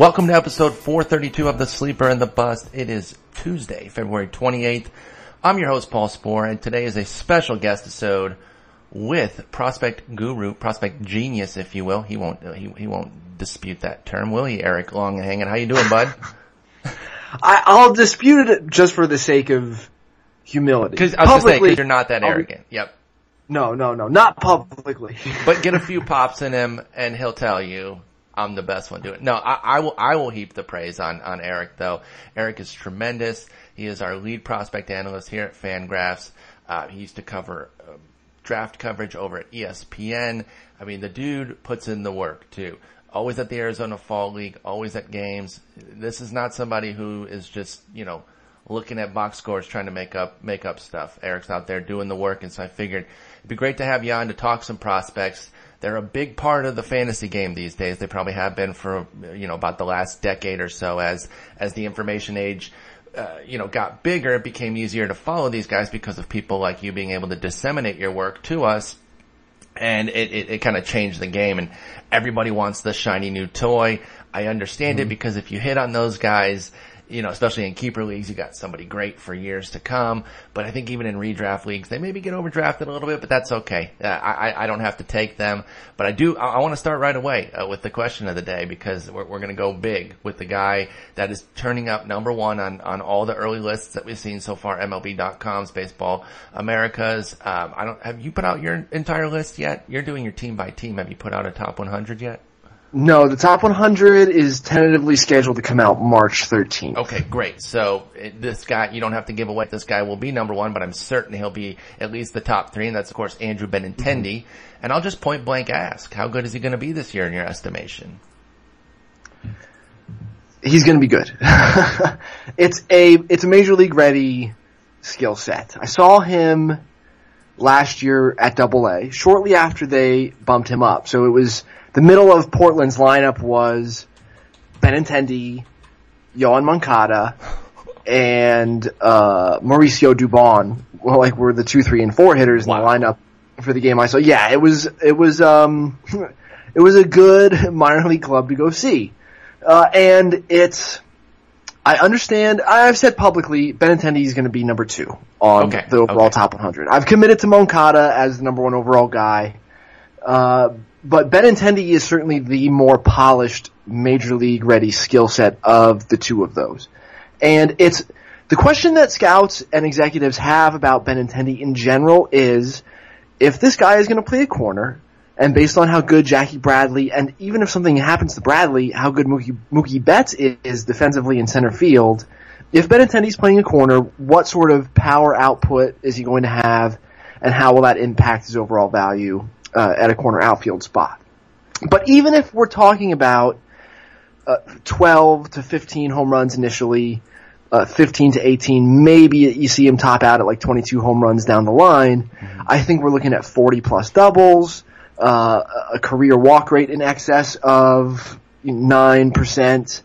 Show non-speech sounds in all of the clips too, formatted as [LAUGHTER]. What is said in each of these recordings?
Welcome to episode 432 of The Sleeper and the Bust. It is Tuesday, February 28th. I'm your host, Paul Sporer, and today is a special guest episode with prospect guru, prospect genius, if you will. He won't, uh, he, he won't dispute that term, will he, Eric Longenhagen? How you doing, bud? [LAUGHS] I, I'll dispute it just for the sake of humility. Because I was just saying, Publicly- you're not that I'll be- arrogant. Yep. No, no, no, not publicly. But get a few [LAUGHS] pops in him, and he'll tell you I'm the best one doing it. No, I, I will. I will heap the praise on on Eric though. Eric is tremendous. He is our lead prospect analyst here at Fangraphs. Uh, he used to cover uh, draft coverage over at ESPN. I mean, the dude puts in the work too. Always at the Arizona Fall League. Always at games. This is not somebody who is just you know looking at box scores trying to make up make up stuff. Eric's out there doing the work, and so I figured it'd be great to have you on to talk some prospects. They're a big part of the fantasy game these days. They probably have been for you know about the last decade or so. As as the information age, uh, you know, got bigger, it became easier to follow these guys because of people like you being able to disseminate your work to us and it, it, it kind of changed the game and everybody wants the shiny new toy. I understand it because if you hit on those guys, you know, especially in keeper leagues, you got somebody great for years to come. But I think even in redraft leagues, they maybe get overdrafted a little bit, but that's okay. Uh, I, I- don't have to take them, but I do, I, I want to start right away uh, with the question of the day because we're, we're going to go big with the guy that is turning up number one on, on all the early lists that we've seen so far, MLB.com's Baseball Americas. Um, I don't, have you put out your entire list yet? You're doing your team by team. Have you put out a top 100 yet? No, the top 100 is tentatively scheduled to come out March 13th. Okay, great. So eh, this guy, you don't have to give away. This guy will be number one, but I'm certain he'll be at least the top three, and that's of course Andrew Benintendi. Mm-hmm. And I'll just point blank ask, how good is he going to be this year in your estimation? He's going to be good. [LAUGHS] it's a it's a major league ready skill set. I saw him last year at Double A shortly after they bumped him up. So it was the middle of Portland's lineup was Benintendi, Yoan Moncada, and uh, Mauricio Dubon. Well, like were the two, three, and four hitters Wow. in the lineup for the game. I saw. Yeah, it was it was um [LAUGHS] it was a good [LAUGHS] minor league club to go see, uh, and it's. I understand. I've said publicly, Benintendi is going to be number two on Okay, the overall okay. top 100. I've committed to Moncada as the number one overall guy. Uh, but Benintendi is certainly the more polished major league ready skill set of the two of those. And it's the question that scouts and executives have about Benintendi in general is if this guy is going to play a corner and based on how good Jackie Bradley and even if something happens to Bradley, how good Mookie, Mookie Betts is defensively in center field, if Benintendi's playing a corner, what sort of power output is he going to have and how will that impact his overall value uh, at a corner outfield spot? But even if we're talking about uh, 12 to 15 home runs initially, uh, 15 to 18, maybe you see him top out at like 22 home runs down the line. I think we're looking at 40 plus doubles, uh, a career walk rate in excess of 9%,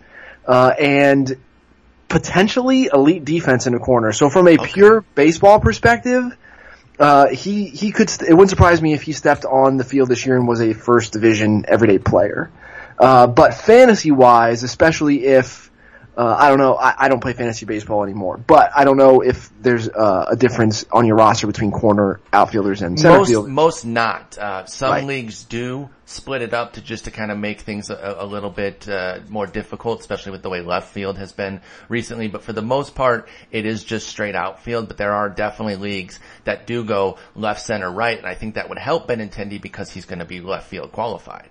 uh, and potentially elite defense in a corner. So from a pure baseball perspective, uh, he he could. St- it wouldn't surprise me if he stepped on the field this year and was a first division everyday player. Uh, but fantasy wise, especially if uh, I don't know, I, I don't play fantasy baseball anymore. But I don't know if there's uh, a difference on your roster between corner outfielders and center Most, fielders. most not. Uh, some Right. leagues do split it up to just to kind of make things a, a little bit uh, more difficult, especially with the way left field has been recently. But for the most part, it is just straight outfield. But there are definitely leagues that do go left, center, right, and I think that would help Benintendi because he's going to be left field qualified.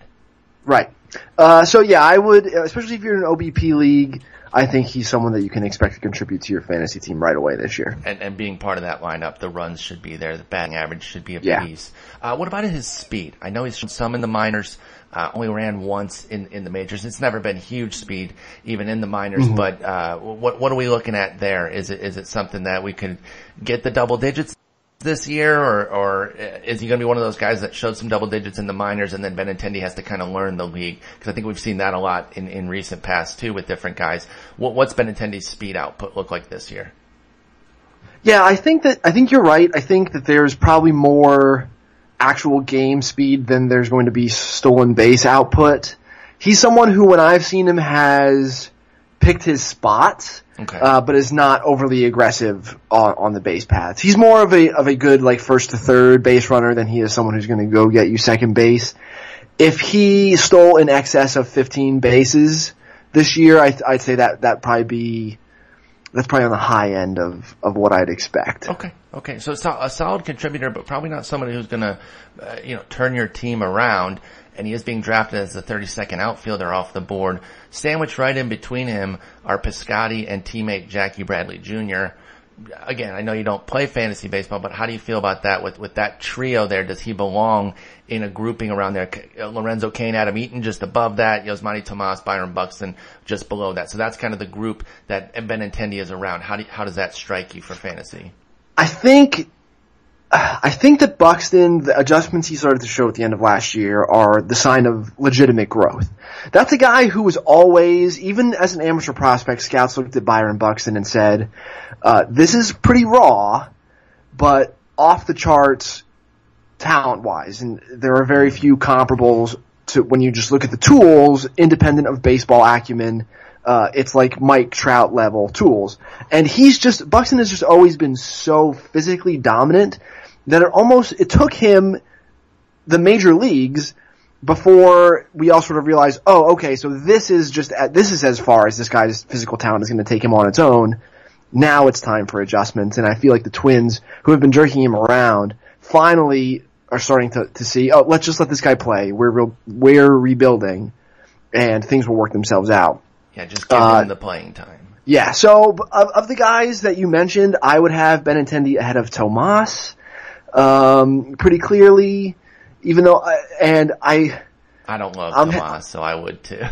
Right. Uh, so yeah, I would, especially if you're in an OBP league, I think he's someone that you can expect to contribute to your fantasy team right away this year. And, and being part of that lineup, the runs should be there. The batting average should be a Yeah. piece. Uh, what about his speed? I know he's shown some in the minors. Uh, only ran once in, in the majors. It's never been huge speed, even in the minors. But uh, what what are we looking at there? Is it is it something that we could get the double digits this year, or or uh, is he going to be one of those guys that showed some double digits in the minors and then Benintendi has to kind of learn the league? Because I think we've seen that a lot in, in recent past too with different guys. What, what's Benintendi's speed output look like this year? Yeah, I think that I think you're right. I think that there's probably more actual game speed than there's going to be stolen base output. he's someone who, when I've seen him, has picked his spots, Okay. uh, but is not overly aggressive on, on the base paths. He's more of a of a good like first to third base runner than he is someone who's going to go get you second base. If he stole in excess of 15 bases this year, I, I'd say that that probably be that's probably on the high end of of what I'd expect. Okay. Okay. So so- a solid contributor, but probably not somebody who's going to, uh, you know, turn your team around. And he is being drafted as the 32nd outfielder off the board. Sandwiched right in between him are Piscotti and teammate Jackie Bradley Jr. Again, I know you don't play fantasy baseball, but how do you feel about that with, with that trio there? Does he belong in a grouping around there? Uh, Lorenzo Cain, Adam Eaton just above that, Yasmany Tomas, Byron Buxton just below that. So that's kind of the group that Benintendi is around. How do how does that strike you for fantasy? I think I think that Buxton, the adjustments he started to show at the end of last year are the sign of legitimate growth. That's a guy who was always, even as an amateur prospect, scouts looked at Byron Buxton and said, uh, this is pretty raw, but off the charts talent wise. And there are very few comparables to when you just look at the tools, independent of baseball acumen. Uh, it's like Mike Trout level tools. And he's just, Buxton has just always been so physically dominant that it almost, it took him the major leagues before we all sort of realized, oh, okay, so this is just, this is as far as this guy's physical talent is going to take him on its own. Now it's time for adjustments. And I feel like the twins who have been jerking him around finally are starting to, to see, oh, let's just let this guy play. We're real, we're rebuilding and things will work themselves out. Yeah, just give Uh, him the playing time. Yeah, so of, of the guys that you mentioned, I would have Benintendi ahead of Tomas, um, pretty clearly, even though, I, and I, I don't love I'm- Tomas, so I would too.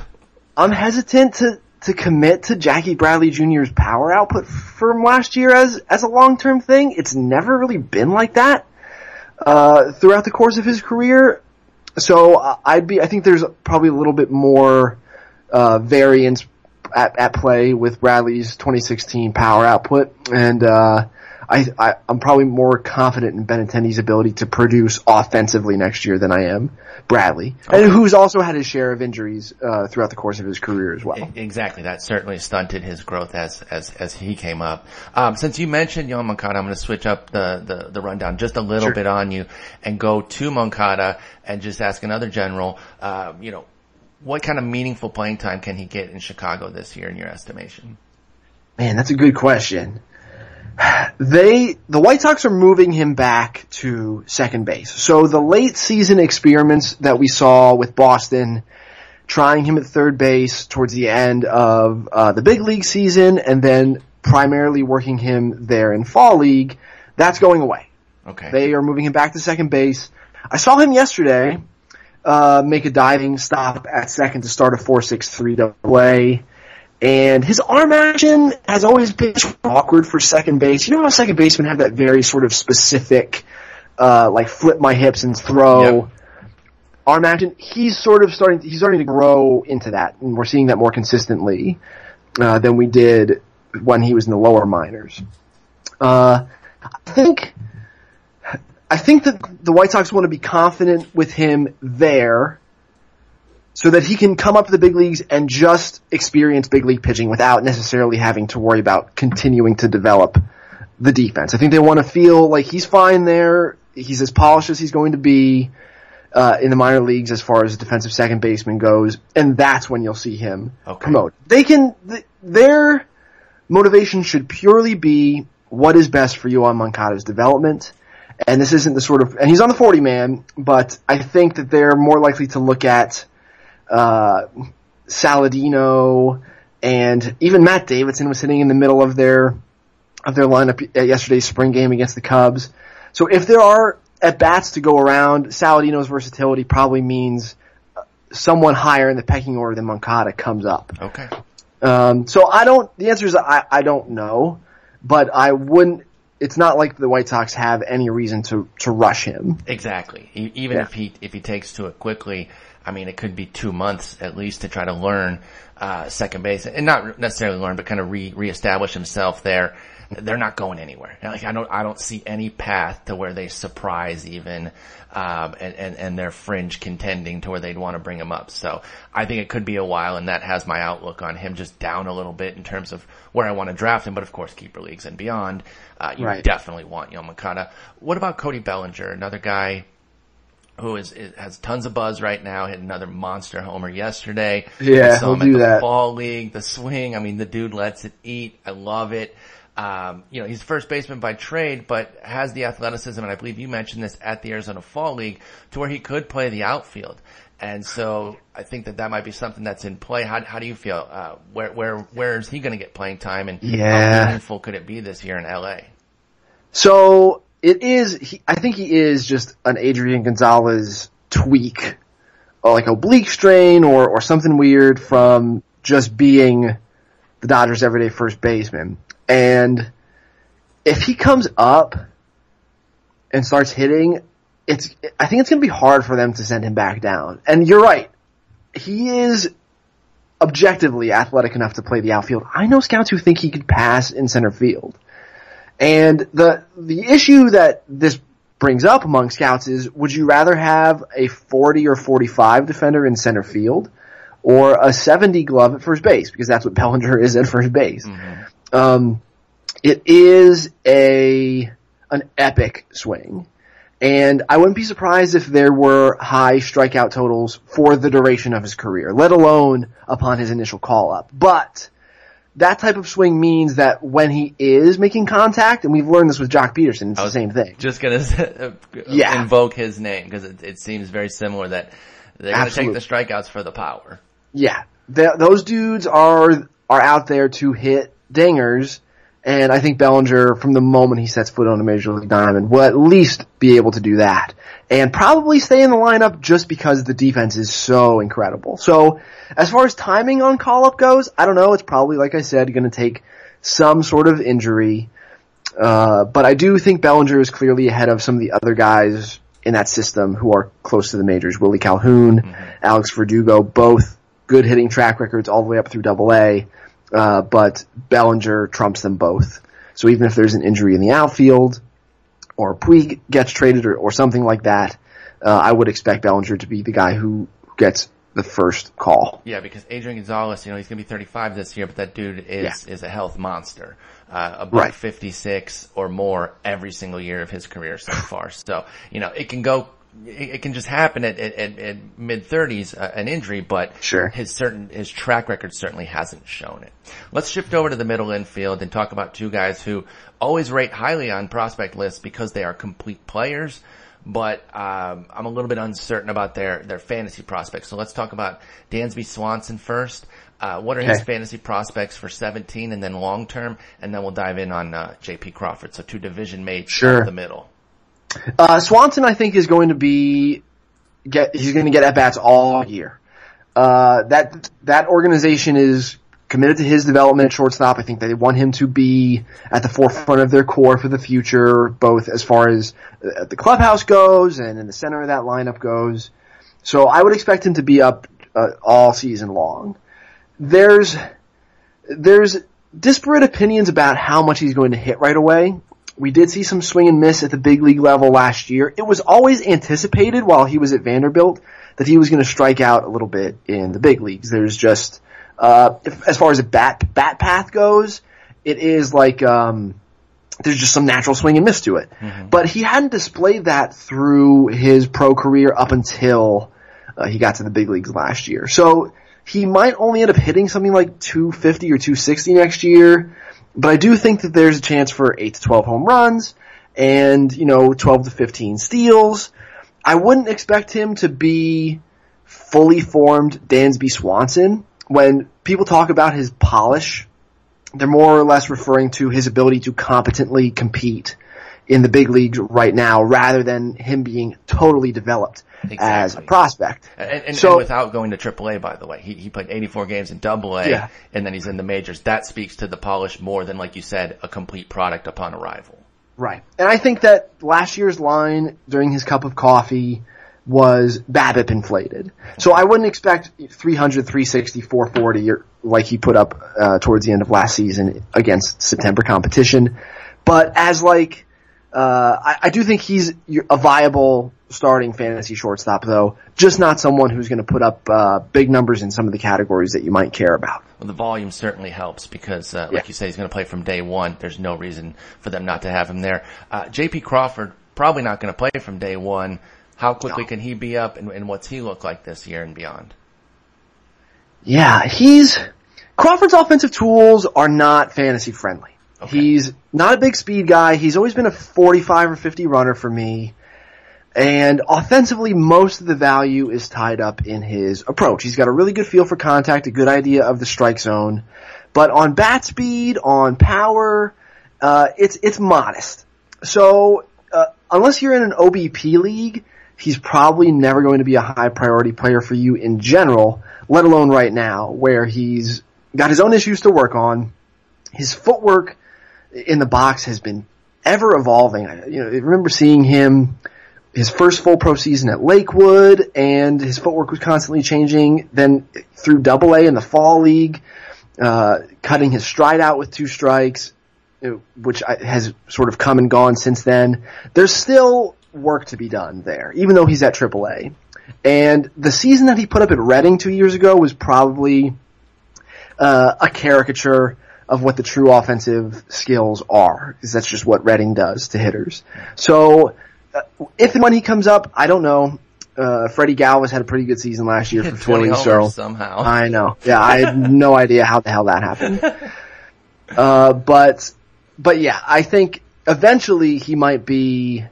I'm hesitant to, to commit to Jackie Bradley Jr.'s power output from last year as, as a long-term thing. It's never really been like that, uh, throughout the course of his career. So uh, I'd be, I think there's probably a little bit more, uh, variance at, at play with Bradley's 2016 power output. And, uh, I, I, I'm probably more confident in Benintendi's ability to produce offensively next year than I am Bradley, and who's also had his share of injuries uh, throughout the course of his career as well. Exactly. That certainly stunted his growth as as as he came up. Um, since you mentioned Yon Moncada, I'm going to switch up the, the the rundown just a little Sure. bit on you and go to Moncada and just ask another general. Uh, you know, what kind of meaningful playing time can he get in Chicago this year, in your estimation? Man, that's a good question. They, the White Sox are moving him back to second base. So the late season experiments that we saw with Boston, trying him at third base towards the end of uh, the big league season, and then primarily working him there in fall league, that's going away. Okay. They are moving him back to second base. I saw him yesterday uh, make a diving stop at second to start a 4-6-3 double A. And his arm action has always been awkward for second base. You know how second basemen have that very sort of specific, uh, like flip my hips and throw Yep. arm action. He's sort of starting, he's starting to grow into that. And we're seeing that more consistently, uh, than we did when he was in the lower minors. Uh, I think, I think that the White Sox want to be confident with him there so that he can come up to the big leagues and just experience big league pitching without necessarily having to worry about continuing to develop the defense. I think they want to feel like he's fine there. He's as polished as he's going to be uh, in the minor leagues as far as defensive second baseman goes, and that's when you'll see him Okay. promote. They can th- their motivation should purely be what is best for Yoan Moncada's development. And this isn't the sort of, and he's on the 40 man, but I think that they're more likely to look at, uh, Saladino and even Matt Davidson was sitting in the middle of their, of their lineup at yesterday's spring game against the Cubs. So if there are at bats to go around, Saladino's versatility probably means uh, someone higher in the pecking order than Moncada comes up. Okay. Um, so I don't. The answer is I, I don't know, but I wouldn't. It's not like the White Sox have any reason to to rush him. Exactly. Even Yeah. if he if he takes to it quickly, I mean, it could be two months at least to try to learn uh, second base and not necessarily learn, but kind of re reestablish himself there. they're not going anywhere. Like I don't, I don't see any path to where they surprise even, um, and, and, and they're fringe contending to where they'd want to bring him up. So I think it could be a while and that has my outlook on him just down a little bit in terms of where I want to draft him. But of course, keeper leagues and beyond, uh, you Right. definitely want Moncada. What about Cody Bellinger? Another guy who is, is has tons of buzz right now. Hit another monster homer yesterday. Yeah, he'll do the that. Ball league, the swing. I mean, the dude lets it eat. I love it. Um, you know, he's first baseman by trade, but has the athleticism, and I believe you mentioned this at the Arizona Fall League, to where he could play the outfield. And so I think that that might be something that's in play. How, how do you feel? Uh, where, where, where is he going to get playing time and Yeah. how meaningful could it be this year in LA? So it is. He, I think he is just an Adrian Gonzalez tweak, uh, like oblique strain, or or something weird from just being the Dodgers' everyday first baseman. And if he comes up and starts hitting, it's. I think it's going to be hard for them to send him back down. And you're right. He is objectively athletic enough to play the outfield. I know scouts who think he could pass in center field. And the the issue that this brings up among scouts is would you rather have a 40 or 45 defender in center field or a 70 glove at first base because that's what Bellinger is at first base. Um, it is a an epic swing. And I wouldn't be surprised if there were high strikeout totals for the duration of his career, let alone upon his initial call up. But that type of swing means that when he is making contact, and we've learned this with Joc Pederson, it's the same thing. Just gonna [LAUGHS] uh, Yeah. invoke his name because it, it seems very similar that they're gonna take the strikeouts for the power. Yeah, Th those dudes are are out there to hit dingers, and I think Bellinger, from the moment he sets foot on a major league diamond, will at least be able to do that, and probably stay in the lineup just because the defense is so incredible. So, as far as timing on call up goes, I don't know. It's probably, like I said, going to take some sort of injury. Uh, but I do think Bellinger is clearly ahead of some of the other guys in that system who are close to the majors. Willie Calhoun, Alex Verdugo, both good hitting track records all the way up through double A. Uh, but Bellinger trumps them both. So even if there's an injury in the outfield, or Puig gets traded or, or something like that, uh, I would expect Bellinger to be the guy who gets the first call. Yeah, because Adrian Gonzalez, you know, he's gonna be 35 this year, but that dude is is a health monster. Uh, about Right. 56 or more every single year of his career so far. So, you know, it can go, it, it can just happen at, at, at, mid 30s, uh, an injury, but Sure. his certain, his track record certainly hasn't shown it. Let's shift over to the middle infield and talk about two guys who always rate highly on prospect lists because they are complete players but um, I'm a little bit uncertain about their their fantasy prospects. So let's talk about Dansby Swanson first. Uh, what are his fantasy prospects for 17 and then long term, and then we'll dive in on uh, J.P. Crawford. So two division mates Sure. the middle. Uh, Swanson, I think, is going to be get. He's going to get at bats all year. Uh, that that organization is committed to his development at shortstop. I think they want him to be at the forefront of their core for the future, both as far as uh, the clubhouse goes and in the center of that lineup goes. So I would expect him to be up uh, all season long. There's there's disparate opinions about how much he's going to hit right away. We did see some swing and miss at the big league level last year. It was always anticipated while he was at Vanderbilt that he was going to strike out a little bit in the big leagues. There's just, uh, if, as far as a bat, bat path goes, it is like, um, there's just some natural swing and miss to it. But he hadn't displayed that through his pro career up until uh, he got to the big leagues last year. So he might only end up hitting something like 250 or 260 next year. But I do think that there's a chance for 8 to 12 home runs and, you know, 12 to 15 steals. I wouldn't expect him to be fully formed Dansby Swanson. When people talk about his polish, they're more or less referring to his ability to competently compete in the big leagues right now rather than him being totally developed as a prospect. And, and, So- and without going to AAA, by the way, he, he played 84 games in Double A, Yeah. and then he's in the majors. That speaks to the polish more than, like you said, a complete product upon arrival. Right. And I think that last year's line during his cup of coffee was BABIP inflated. So I wouldn't expect 300, 360, 440 or like he put up uh, towards the end of last season against September competition. But as like, uh, I, I do think he's a viable starting fantasy shortstop though, just not someone who's going to put up uh, big numbers in some of the categories that you might care about. Well, the volume certainly helps because, uh, like yeah. you say, he's going to play from day one. There's no reason for them not to have him there. Uh, J.P. Crawford probably not going to play from day one. How quickly no. can he be up, and, and what's he look like this year and beyond? Yeah, he's Crawford's offensive tools are not fantasy friendly. Okay. He's not a big speed guy. He's always been a 45 or 50 runner for me. And offensively, most of the value is tied up in his approach. He's got a really good feel for contact, a good idea of the strike zone. But on bat speed, on power, uh, it's, it's modest. So, uh, unless you're in an OBP league, he's probably never going to be a high priority player for you in general, let alone right now, where he's got his own issues to work on. His footwork in the box has been ever evolving. You know, I remember seeing him his first full pro season at Lakewood, and his footwork was constantly changing. Then through Double A in the fall league, uh, cutting his stride out with two strikes, which has sort of come and gone since then. There's still work to be done there, even though he's at Triple A. And the season that he put up at Reading two years ago was probably uh, a caricature of what the true offensive skills are, because that's just what Reading does to hitters. So uh, if and when he comes up, I don't know. Uh, Freddie Galvis had a pretty good season last year for Philly, so somehow I know. Yeah, I had no [LAUGHS] idea how the hell that happened. [LAUGHS] Uh, but but yeah, I think eventually he might be,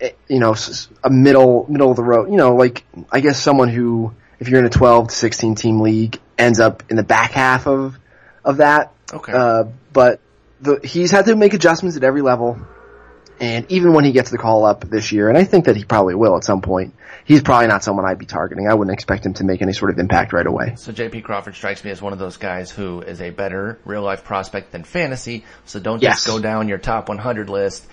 eh, you know, a middle middle of the road. You know, like I guess someone who, if you're in a 12 to 16 team league, ends up in the back half of of that. Okay. Uh, but the, he's had to make adjustments at every level. And even when he gets the call up this year, and I think that he probably will at some point, he's probably not someone I'd be targeting. I wouldn't expect him to make any sort of impact right away. So JP Crawford strikes me as one of those guys who is a better real life prospect than fantasy. So don't just yes. go down your top 100 list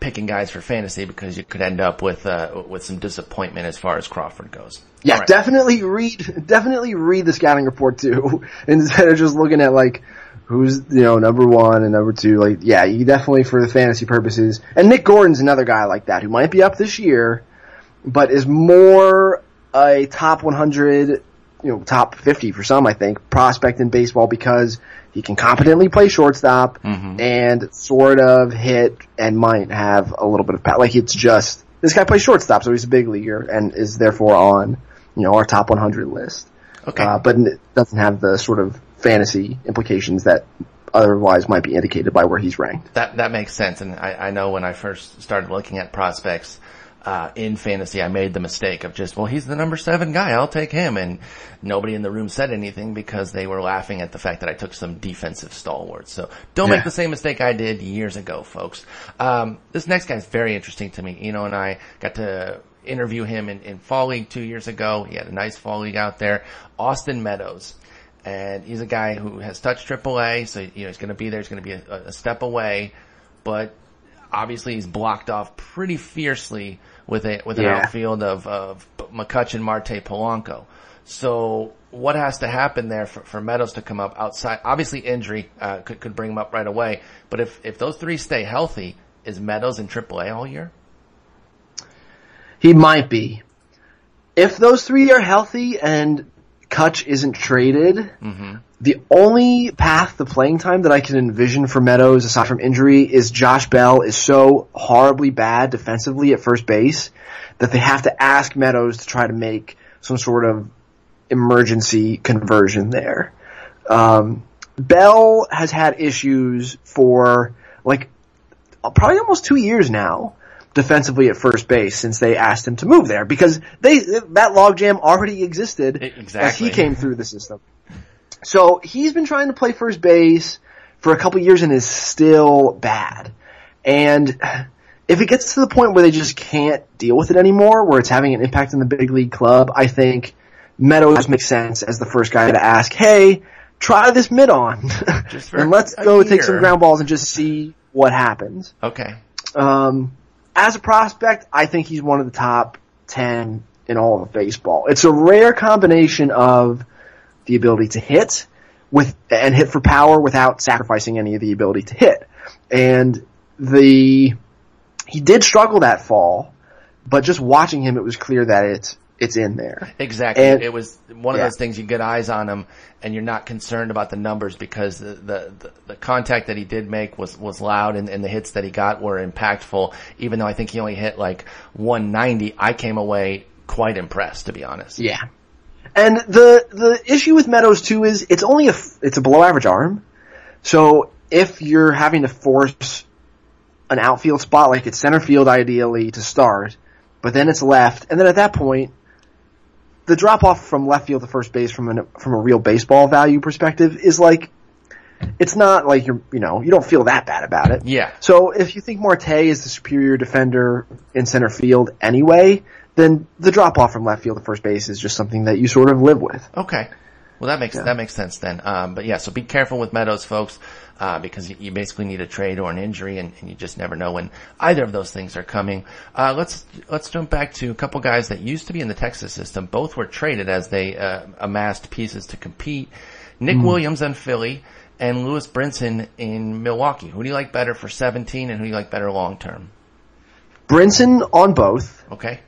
picking guys for fantasy because you could end up with uh, with some disappointment as far as Crawford goes. Yeah, right. definitely read definitely read the scouting report too [LAUGHS] instead of just looking at like who's you know number one and number two. Like, yeah, you definitely for the fantasy purposes. And Nick Gordon's another guy like that who might be up this year, but is more a top 100, you know, top 50 for some, I think, prospect in baseball because he can competently play shortstop mm-hmm. and sort of hit and might have a little bit of power. Like it's just this guy plays shortstop, so he's a big leaguer and is therefore on you know our top 100 list. Okay, uh, but it doesn't have the sort of fantasy implications that otherwise might be indicated by where he's ranked. That that makes sense, and I, I know when I first started looking at prospects uh, in fantasy, I made the mistake of just, well, he's the number seven guy, I'll take him, and nobody in the room said anything because they were laughing at the fact that I took some defensive stalwarts. So don't yeah. make the same mistake I did years ago, folks. Um, this next guy is very interesting to me. You know, and I got to interview him in, in fall league two years ago. He had a nice fall league out there. Austin Meadows and he's a guy who has touched AAA, so you know he's going to be there. He's going to be a, a, step away, but obviously he's blocked off pretty fiercely with a with an yeah. outfield of of McCutchen, Marte, Polanco. So what has to happen there for, for Meadows to come up outside? Obviously injury uh, could could bring him up right away, but if if those three stay healthy, is Meadows in AAA all year? He might be. If those three are healthy and Kutch isn't traded, mm-hmm. the only path to playing time that I can envision for Meadows, aside from injury, is Josh Bell is so horribly bad defensively at first base that they have to ask Meadows to try to make some sort of emergency conversion there. Um, Bell has had issues for like probably almost two years now defensively at first base since they asked him to move there because they that logjam already existed exactly. as he came through the system. So he's been trying to play first base for a couple years and is still bad. And if it gets to the point where they just can't deal with it anymore, where it's having an impact in the big league club, I think Meadows makes sense as the first guy to ask, hey, try this mid on. [LAUGHS] and let's go year. take some ground balls and just see what happens. Okay. Um, as a prospect, I think he's one of the top 10 in all of baseball. It's a rare combination of the ability to hit with, and hit for power without sacrificing any of the ability to hit. And the, he did struggle that fall, but just watching him, it was clear that it's, it's in there. Exactly. And- it was one of yeah. those things you get eyes on him and you're not concerned about the numbers because the, the, the, the contact that he did make was, was loud and, and the hits that he got were impactful. Even though I think he only hit like 190, I came away quite impressed to be honest. Yeah. And the the issue with Meadows too is it's only a it's a below average arm. So if you're having to force an outfield spot like it's center field ideally to start, but then it's left, and then at that point, the drop off from left field to first base from an from a real baseball value perspective is like it's not like you're you know you don't feel that bad about it. Yeah. So if you think Marte is the superior defender in center field anyway, then the drop off from left field to first base is just something that you sort of live with. Okay. Well, that makes that makes sense then. Um, but yeah, so be careful with Meadows, folks, uh, because you, you basically need a trade or an injury, and, and you just never know when either of those things are coming. Uh, let's let's jump back to a couple guys that used to be in the Texas system. Both were traded as they uh, amassed pieces to compete. Nick Williams in Philly and Lewis Brinson in Milwaukee. Who do you like better for 17, and who do you like better long term? Brinson on both. Okay.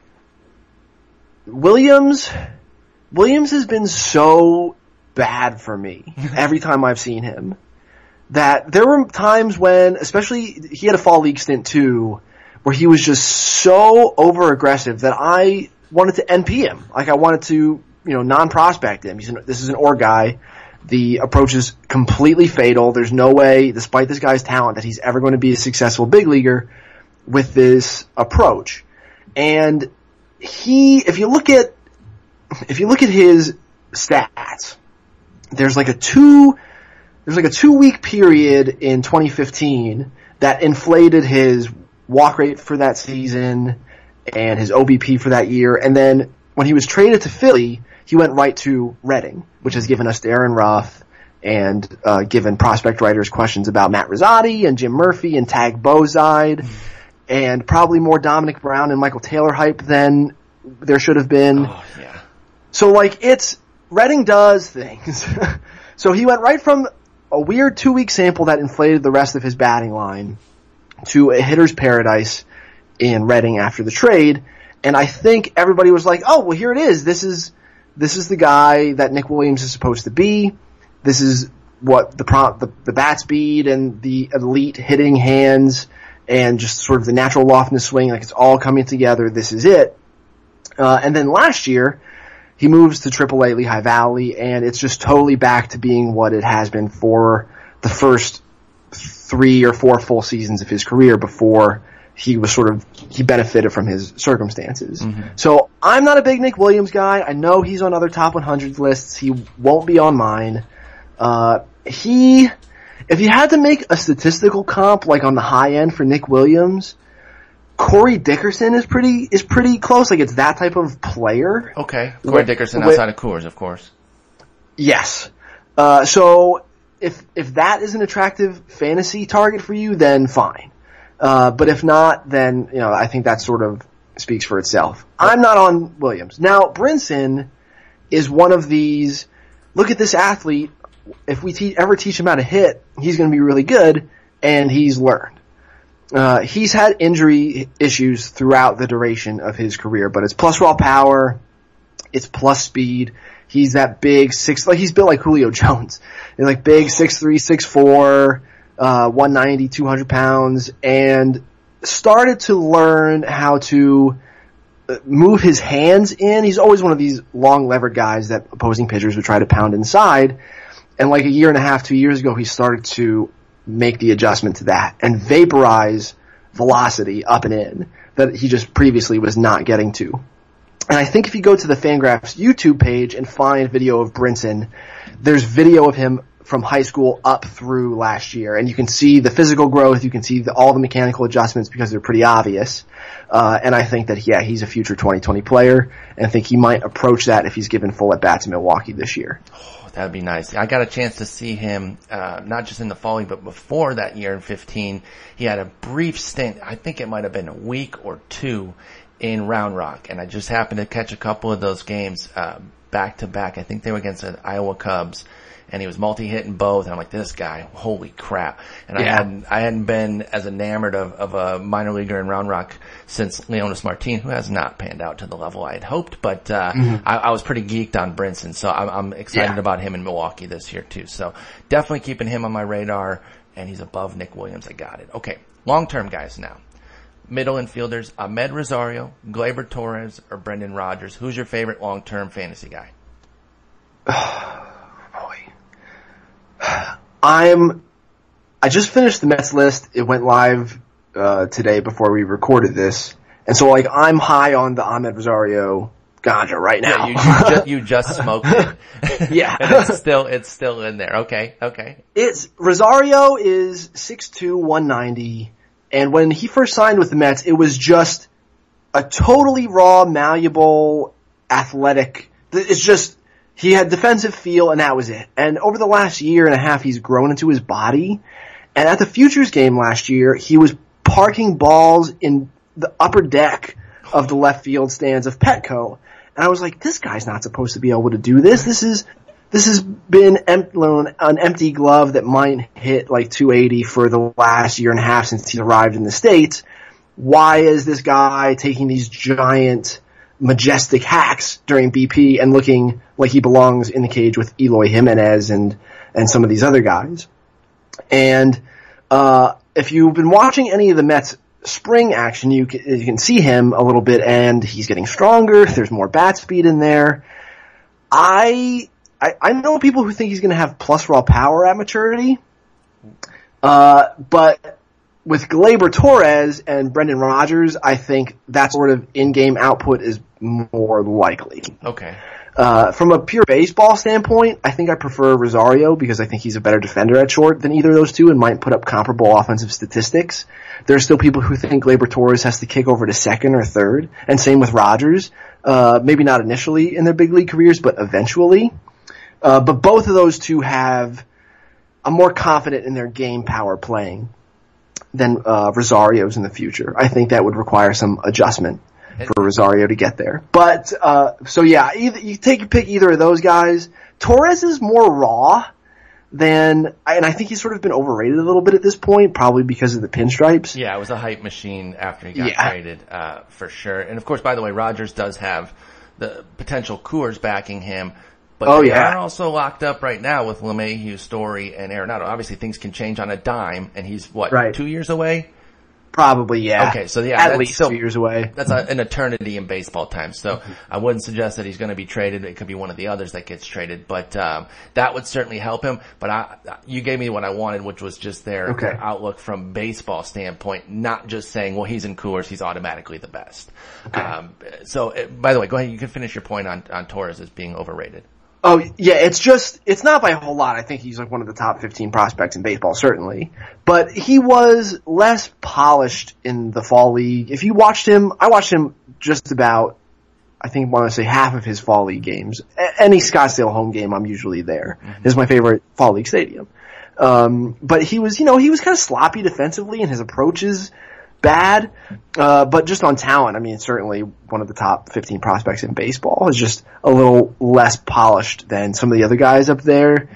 Williams, Williams has been so bad for me [LAUGHS] every time I've seen him that there were times when, especially he had a fall league stint too, where he was just so over aggressive that I wanted to NP him. Like I wanted to, you know, non-prospect him. He's an, this is an or guy. The approach is completely fatal. There's no way, despite this guy's talent, that he's ever going to be a successful big leaguer with this approach. And he, if you look at, if you look at his stats, there's like a two, there's like a two week period in 2015 that inflated his walk rate for that season and his OBP for that year. And then when he was traded to Philly, he went right to Reading, which has given us Darin Ruf and uh, given prospect writers questions about Matt Rizzotti and Jim Murphy and Tagg Bozied and probably more Domonic Brown and Michael Taylor hype than there should have been. Oh yeah. So like it's Reading does things. [LAUGHS] so he went right from a weird two week sample that inflated the rest of his batting line to a hitter's paradise in Reading after the trade. And I think everybody was like, oh, well here it is. This is, this is the guy that Nick Williams is supposed to be. This is what the the, the bat speed and the elite hitting hands and just sort of the natural loft in the swing, like it's all coming together. This is it. Uh, and then last year, he moves to AAA Lehigh Valley, and it's just totally back to being what it has been for the first three or four full seasons of his career before he was sort of he benefited from his circumstances. So I'm not a big Nick Williams guy. I know he's on other top 100 lists. He won't be on mine. Uh, he, if you had to make a statistical comp like on the high end for Nick Williams, Corey Dickerson is pretty is pretty close. Like it's that type of player. Okay. Corey Wait, Dickerson outside of Coors, of course. Yes. Uh, so if if that is an attractive fantasy target for you, then fine. Uh, but if not, then you know I think that sort of speaks for itself. I'm not on Williams now. Brinson is one of these. Look at this athlete. If we te- ever teach him how to hit, he's going to be really good, and he's learned. Uh, he's had injury issues throughout the duration of his career, but it's plus raw power, it's plus speed. He's that big six, like he's built like Julio [LAUGHS] Jones. He's like big six three, six four, uh, 190, 200 pounds, and started to learn how to uh, move his hands in. He's always one of these long levered guys that opposing pitchers would try to pound inside. And like a year and a half, two years ago, he started to make the adjustment to that and vaporize velocity up and in that he just previously was not getting to. And I think if you go to the Fangraphs YouTube page and find video of Brinson, there's video of him from high school up through last year, and you can see the physical growth, you can see the, all the mechanical adjustments because they're pretty obvious. Uh, and I think that yeah, he's a future 2020 player, and I think he might approach that if he's given full at bats in Milwaukee this year. That would be nice. I got a chance to see him, uh, not just in the fall but before that year in 15. He had a brief stint, I think it might have been a week or two in Round Rock, and I just happened to catch a couple of those games uh, back to back. I think they were against the Iowa Cubs, and he was multi-hitting both. And I'm like, this guy, holy crap! And I hadn't I hadn't been as enamored of, of a minor leaguer in Round Rock since Leonys Martin, who has not panned out to the level I had hoped. But uh, I, I was pretty geeked on Brinson, so I'm, I'm excited Yeah. about him in Milwaukee this year too. So definitely keeping him on my radar, and he's above Nick Williams. I got it. Okay, long-term guys now. Middle infielders, Amed Rosario, Gleyber Torres, or Brendan Rodgers. Who's your favorite long-term fantasy guy? [SIGHS] [SIGHS] I'm. I just finished the Mets list. It went live uh, today before we recorded this, and so like I'm high on the Amed Rosario ganja right now. You, you, just, you [LAUGHS] just smoked it. Yeah. [LAUGHS] and it's still, it's still in there. Okay, okay. It's Rosario is six two one ninety, and when he first signed with the Mets, it was just a totally raw, malleable, athletic. It's just he had defensive feel, and that was it. And over the last year and a half, he's grown into his body. And at the Futures game last year, he was parking balls in the upper deck of the left field stands of Petco. And I was like, this guy's not supposed to be able to do this. This is, this has been an empty glove that might hit like 280 for the last year and a half since he arrived in the States. Why is this guy taking these giant, majestic hacks during BP and looking like he belongs in the cage with Eloy Jimenez and, and some of these other guys? And, uh, if you've been watching any of the Mets spring action, you can, you can see him a little bit and he's getting stronger. There's more bat speed in there. I, I, I know people who think he's going to have plus raw power at maturity. Uh, but with Gleyber Torres and Brendan Rodgers, I think that sort of in-game output is more likely. Okay. Uh, from a pure baseball standpoint, I think I prefer Rosario because I think he's a better defender at short than either of those two and might put up comparable offensive statistics. There are still people who think Gleyber Torres has to kick over to second or third, and same with Rodgers. Uh, maybe not initially in their big league careers, but eventually. Uh, but both of those two have, I'm more confident in their game power playing than uh, Rosario's in the future. I think that would require some adjustment for Rosario to get there. But uh, so yeah, either, you take a pick either of those guys. Torres is more raw than, and I think he's sort of been overrated a little bit at this point, probably because of the pinstripes. Yeah, it was a hype machine after he got Yeah. traded, uh, for sure. And of course, by the way, Rodgers does have the potential Coors backing him. But Oh, yeah. are also locked up right now with LeMahieu, Story, and Arenado. Obviously, things can change on a dime, and he's what Right. two years away. Probably, yeah. Okay, so yeah, at that's least still- two years away. That's a, an eternity in baseball time. So Mm-hmm. I wouldn't suggest that he's going to be traded. It could be one of the others that gets traded, but um, that would certainly help him. But I, you gave me what I wanted, which was just their, Okay. their outlook from baseball standpoint, not just saying, well, he's in Coors, he's automatically the best. Um, so, uh, by the way, go ahead. You can finish your point on on Torres as being overrated. Oh yeah, it's just it's not by a whole lot. I think he's like one of the top 15 prospects in baseball, certainly. But he was less polished in the fall league. If you watched him, I watched him just about. I think I want to say half of his fall league games. Any Scottsdale home game, I'm usually there. This is my favorite fall league stadium. Um, but he was, you know, he was kind of sloppy defensively, and his approach is bad. Uh, but just on talent, I mean, certainly one of the top 15 prospects in baseball is just a little less polished than some of the other guys up there.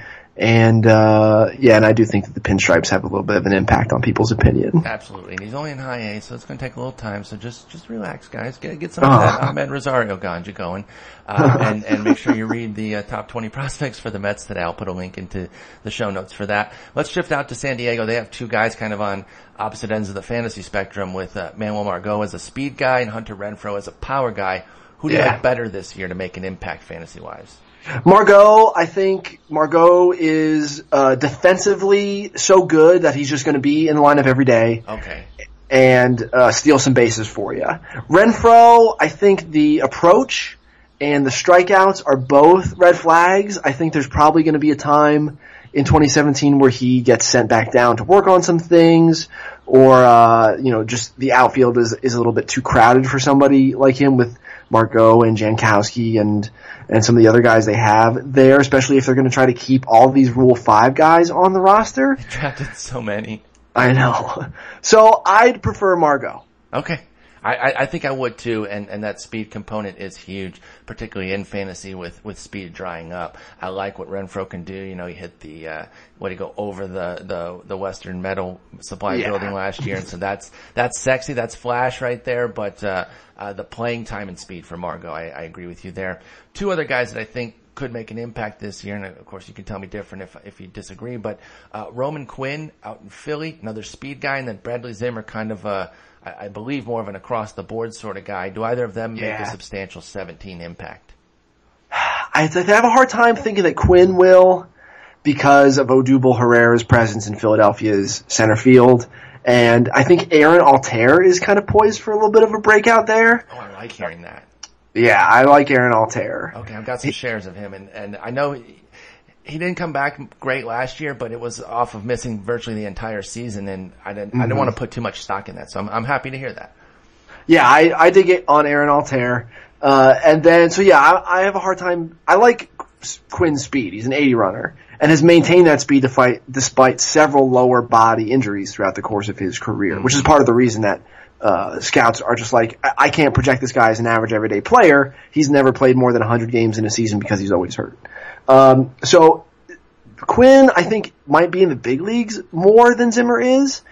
And, uh, yeah, and I do think that the pinstripes have a little bit of an impact on people's opinion. Absolutely, and he's only in high A, so it's going to take a little time. So just just relax, guys. Get get some of Oh. that Amed Rosario ganja going, uh, [LAUGHS] and and make sure you read the uh, top twenty prospects for the Mets today. I'll put a link into the show notes for that. Let's shift out to San Diego. They have two guys kind of on opposite ends of the fantasy spectrum, with uh, Manuel Margot as a speed guy and Hunter Renfroe as a power guy. Who do you Yeah. like better this year to make an impact fantasy wise? Margot, I think Margot is, uh, defensively so good that he's just going to be in the lineup every day. Okay, and uh, steal some bases for you. Renfroe, I think the approach and the strikeouts are both red flags. I think there's probably going to be a time in 2017 where he gets sent back down to work on some things, or uh, you know, just the outfield is is a little bit too crowded for somebody like him with Margot and Jankowski and and some of the other guys they have there, especially if they're going to try to keep all these Rule Five guys on the roster. drafted so many. I know. [LAUGHS] So I'd prefer Margot. Okay. I, I, I think I would too, and, and that speed component is huge, particularly in fantasy with, with speed drying up. I like what Renfroe can do. You know, he hit the, uh, what he go over the, the, the Western Metal Supply Yeah. building last year, and so that's, that's sexy, that's flash right there, but, uh, uh, the playing time and speed for Margot, I, I agree with you there. Two other guys that I think could make an impact this year, and of course you can tell me different if if you disagree. But uh, Roman Quinn out in Philly, another speed guy, and then Bradley Zimmer, kind of a, I, I believe more of an across the board sort of guy. Do either of them make a substantial 17 impact? I, I have a hard time thinking that Quinn will because of Odubel Herrera's presence in Philadelphia's center field. And I think Aaron Altherr is kind of poised for a little bit of a breakout there. Oh, I like hearing that. Yeah, I like Aaron Altherr. Okay, I've got some shares of him, and and I know. He, he didn't come back great last year, but it was off of missing virtually the entire season, and I didn't. I didn't want to put too much stock in that, so I'm, I'm happy to hear that. Yeah, I, I dig it on Aaron Altherr. Uh, and then, so yeah, I, I have a hard time. I like Quinn's speed. He's an 80 runner and has maintained that speed to fight despite several lower body injuries throughout the course of his career, which is part of the reason that uh, scouts are just like, I, I can't project this guy as an average everyday player. He's never played more than 100 games in a season because he's always hurt. Um, so Quinn, I think, might be in the big leagues more than Zimmer is.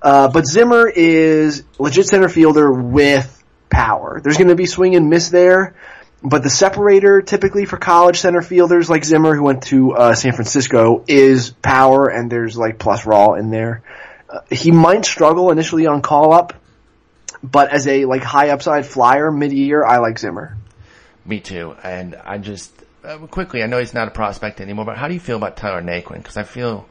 Uh, but Zimmer is legit center fielder with power. There's going to be swing and miss there, but the separator typically for college center fielders like Zimmer, who went to uh, San Francisco, is power, and there's like plus raw in there. Uh, he might struggle initially on call up, but as a like high upside flyer mid year, I like Zimmer. Me too, and I just uh, quickly. I know he's not a prospect anymore, but how do you feel about Tyler Naquin? Because I feel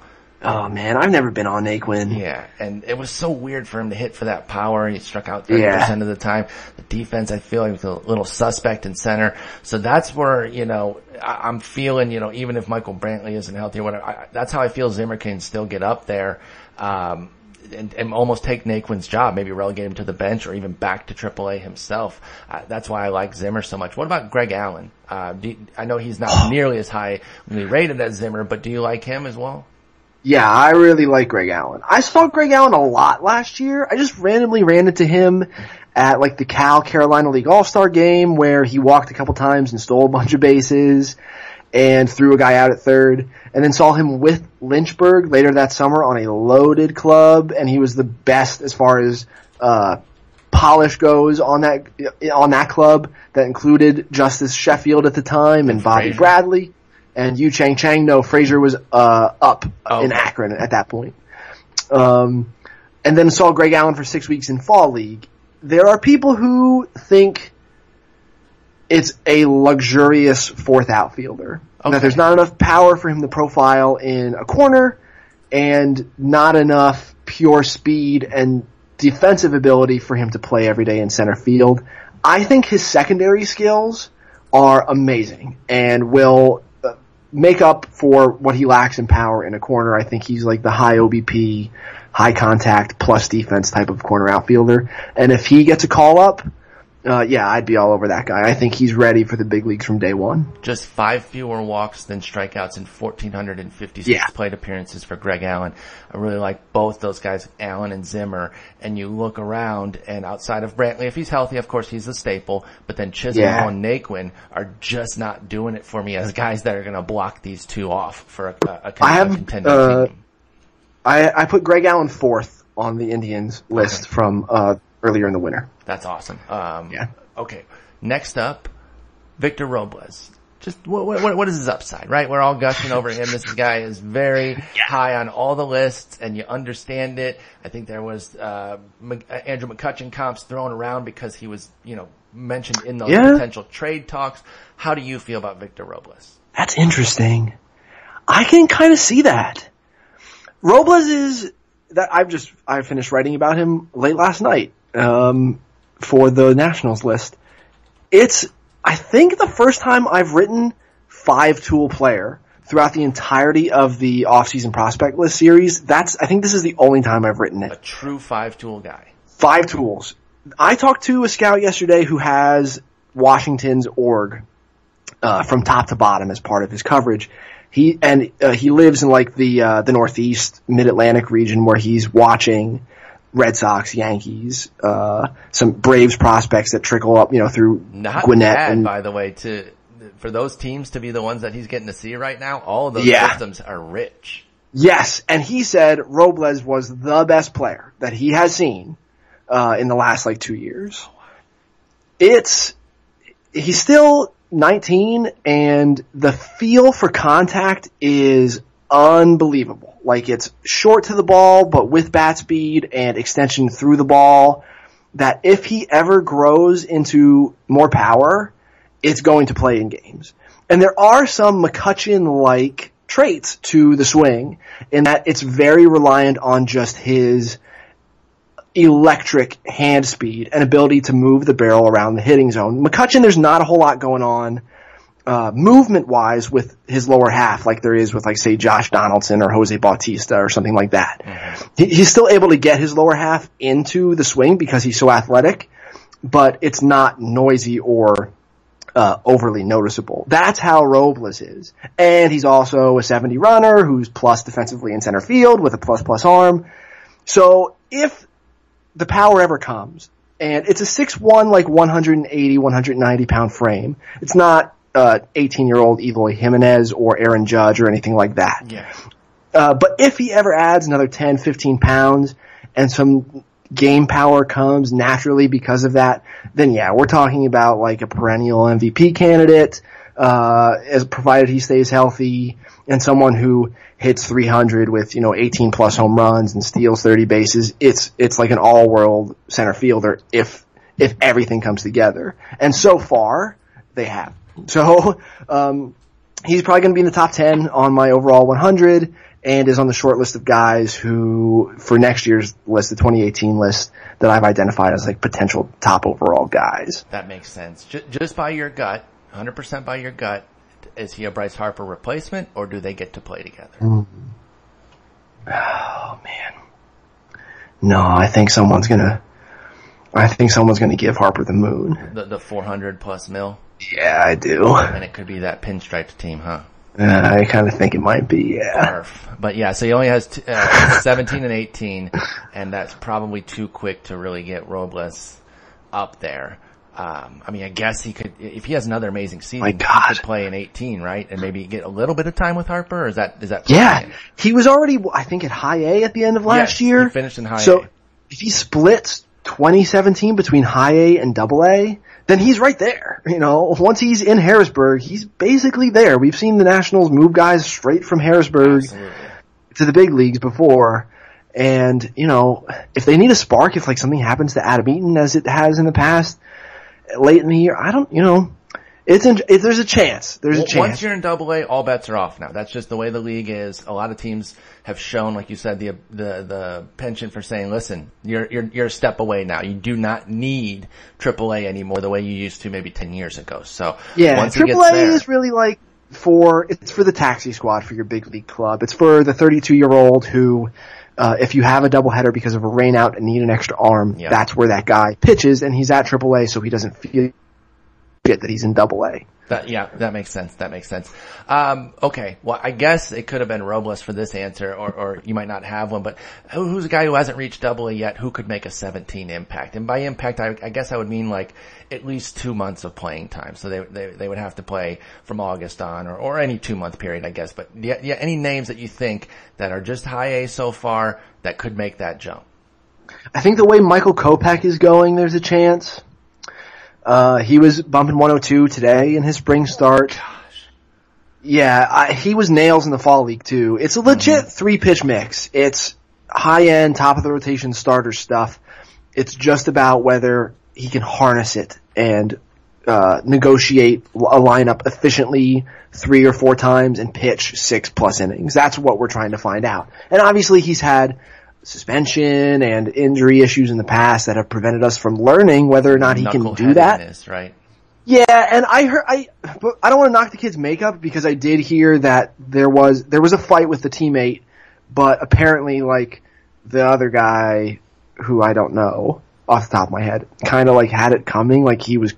Oh man, I've never been on Naquin. Yeah, and it was so weird for him to hit for that power. He struck out 30% Yeah. of the time. The defense, I feel, he was a little suspect in center. So that's where, you know, I, I'm feeling, you know, even if Michael Brantley isn't healthy or whatever, I, that's how I feel Zimmer can still get up there. Um, and, and almost take Naquin's job, maybe relegate him to the bench or even back to AAA himself. Uh, that's why I like Zimmer so much. What about Greg Allen? Uh, you, I know he's not nearly as high rated as Zimmer, but do you like him as well? Yeah, I really like Greg Allen. I saw Greg Allen a lot last year. I just randomly ran into him at like the Cal Carolina League All-Star game where he walked a couple times and stole a bunch of bases and threw a guy out at third and then saw him with Lynchburg later that summer on a loaded club and he was the best as far as, uh, polish goes on that, on that club that included Justus Sheffield at the time and Bobby Frazier. Bradley and Yu Chang Chang. No, Frazier was uh, up Oh, in. Akron at that point. Um, and then saw Greg Allen for six weeks in fall league. There are people who think it's a luxurious fourth outfielder. Okay. That there's not enough power for him to profile in a corner, and not enough pure speed and defensive ability for him to play every day in center field. I think his secondary skills are amazing and will uh, make up for what he lacks in power in a corner. I think he's like the high OBP, high contact plus defense type of corner outfielder. And if he gets a call up, uh, yeah, I'd be all over that guy. I think he's ready for the big leagues from day one. just five fewer walks than strikeouts in 1,456 Yeah. plate appearances for Greg Allen. I really like both those guys, Allen and Zimmer. And you look around, and outside of Brantley, if he's healthy, of course he's the staple. But then Chisenhall Yeah. and Naquin are just not doing it for me as guys that are going to block these two off for a, a, a, I have, a contending uh, team. I, I put Greg Allen fourth on the Indians list from uh, earlier in the winter. That's awesome. Um, Yeah. Okay. Next up, Victor Robles. Just what, what, what is his upside, right? We're all gushing over him. This guy is very [LAUGHS] high on all the lists, and you understand it. I think there was uh, uh, Andrew McCutchen comps thrown around because he was, you know, mentioned in those Yeah. potential trade talks. How do you feel about Victor Robles? That's interesting. I can kind of see that. Robles is that I've just I finished writing about him late last night um, for the Nationals list. It's I think the first time I've written five tool player throughout the entirety of the offseason prospect list series. That's I think this is the only time I've written it A true five tool guy. five tools. I talked to a scout yesterday who has Washington's org uh, from top to bottom as part of his coverage. He and uh, he lives in like the uh, the Northeast Mid Atlantic region where he's watching Red Sox, Yankees, uh, some Braves prospects that trickle up, you know, through Not Gwinnett bad, and by the way, to for those teams to be the ones that he's getting to see right now. All of those Yeah. systems are rich. Yes, and he said Robles was the best player that he has seen uh, in the last like two years. It's he's still 19, and the feel for contact is unbelievable. Like it's short to the ball, but with bat speed and extension through the ball. That if he ever grows into more power, it's going to play in games. And there are some McCutchen-like traits to the swing in that it's very reliant on just his electric hand speed and ability to move the barrel around the hitting zone. McCutchen, there's not a whole lot going on uh, movement wise with his lower half like there is with like say Josh Donaldson or Jose Bautista or something like that. He, he's still able to get his lower half into the swing because he's so athletic, but it's not noisy or uh, overly noticeable. That's how Robles is. And he's also a 70 runner who's plus defensively in center field with a plus plus arm. So if the power ever comes, and it's a 6'1", like 180, 190 pound frame, it's not uh, 18 year old Eloy Jimenez or Aaron Judge or anything like that. Yeah. Uh, but if he ever adds another 10, 15 pounds and some game power comes naturally because of that, then yeah, we're talking about like a perennial MVP candidate, uh, as provided he stays healthy and someone who hits 300 with, you know, 18 plus home runs and steals 30 bases. It's, it's like an all world center fielder if, if everything comes together. And so far, they have. So, um, he's probably going to be in the top 10 on my overall 100 and is on the short list of guys who, for next year's list, the 2018 list, that I've identified as like potential top overall guys. That makes sense. Just, just by your gut, 100% by your gut, is he a Bryce Harper replacement or do they get to play together? Mm. [SIGHS] Oh man. No, I think someone's gonna, I think someone's gonna give Harper the moon. The, the 400 plus mil? Yeah, I do. And it could be that pinstriped team, huh? Uh, I kind of think it might be, yeah. Barf. But yeah, so he only has t- uh, [LAUGHS] 17 and 18, and that's probably too quick to really get Robles up there. Um, I mean, I guess he could, if he has another amazing season, My he God. could play in 18, right? And maybe get a little bit of time with Harper, or is that, is that? Yeah, he was already, I think, at high A at the end of last Yes, year. he finished in high so A. if he splits 2017 between high A and double A, then he's right there. You know, once he's in Harrisburg, he's basically there. We've seen the Nationals move guys straight from Harrisburg Absolutely. to the big leagues before. And, you know, if they need a spark, if like something happens to Adam Eaton as it has in the past, late in the year, I don't, you know, it's, in, it, there's a chance. There's a chance. Once you're in double A, all bets are off now. That's just the way the league is. A lot of teams have shown, like you said, the, the, the penchant for saying, listen, you're, you're, you're a step away now. You do not need AAA anymore the way you used to maybe 10 years ago. So Yeah, once AAA there, is really like for it's for the taxi squad for your big league club. It's for the 32 year old who, uh, if you have a doubleheader because of a rainout and need an extra arm, Yeah. that's where that guy pitches, and he's at AAA, so he doesn't feel that he's in Double A. That, yeah, that makes sense. That makes sense. Um, okay. Well, I guess it could have been Robles for this answer, or, or you might not have one, but who, who's a guy who hasn't reached double A yet who could make a 17 impact? And by impact, I, I guess I would mean like at least two months of playing time. So they, they, they would have to play from August on or, or any two month period, I guess. But yeah, yeah, any names that you think that are just high A so far that could make that jump? I think the way Michael Kopech is going, there's a chance. Uh, he was bumping 102 today in his spring start. Yeah, I, he was nails in the fall league too. It's a legit three pitch mix. It's high end, top of the rotation starter stuff. It's just about whether he can harness it and uh, negotiate a lineup efficiently three or four times and pitch six plus innings. That's what we're trying to find out. And obviously he's had suspension and injury issues in the past that have prevented us from learning whether or not he can do that. Right. Yeah, and I heard I, but I don't want to knock the kid's makeup because I did hear that there was there was a fight with the teammate, but apparently like the other guy who I don't know off the top of my head kind of like had it coming, like he was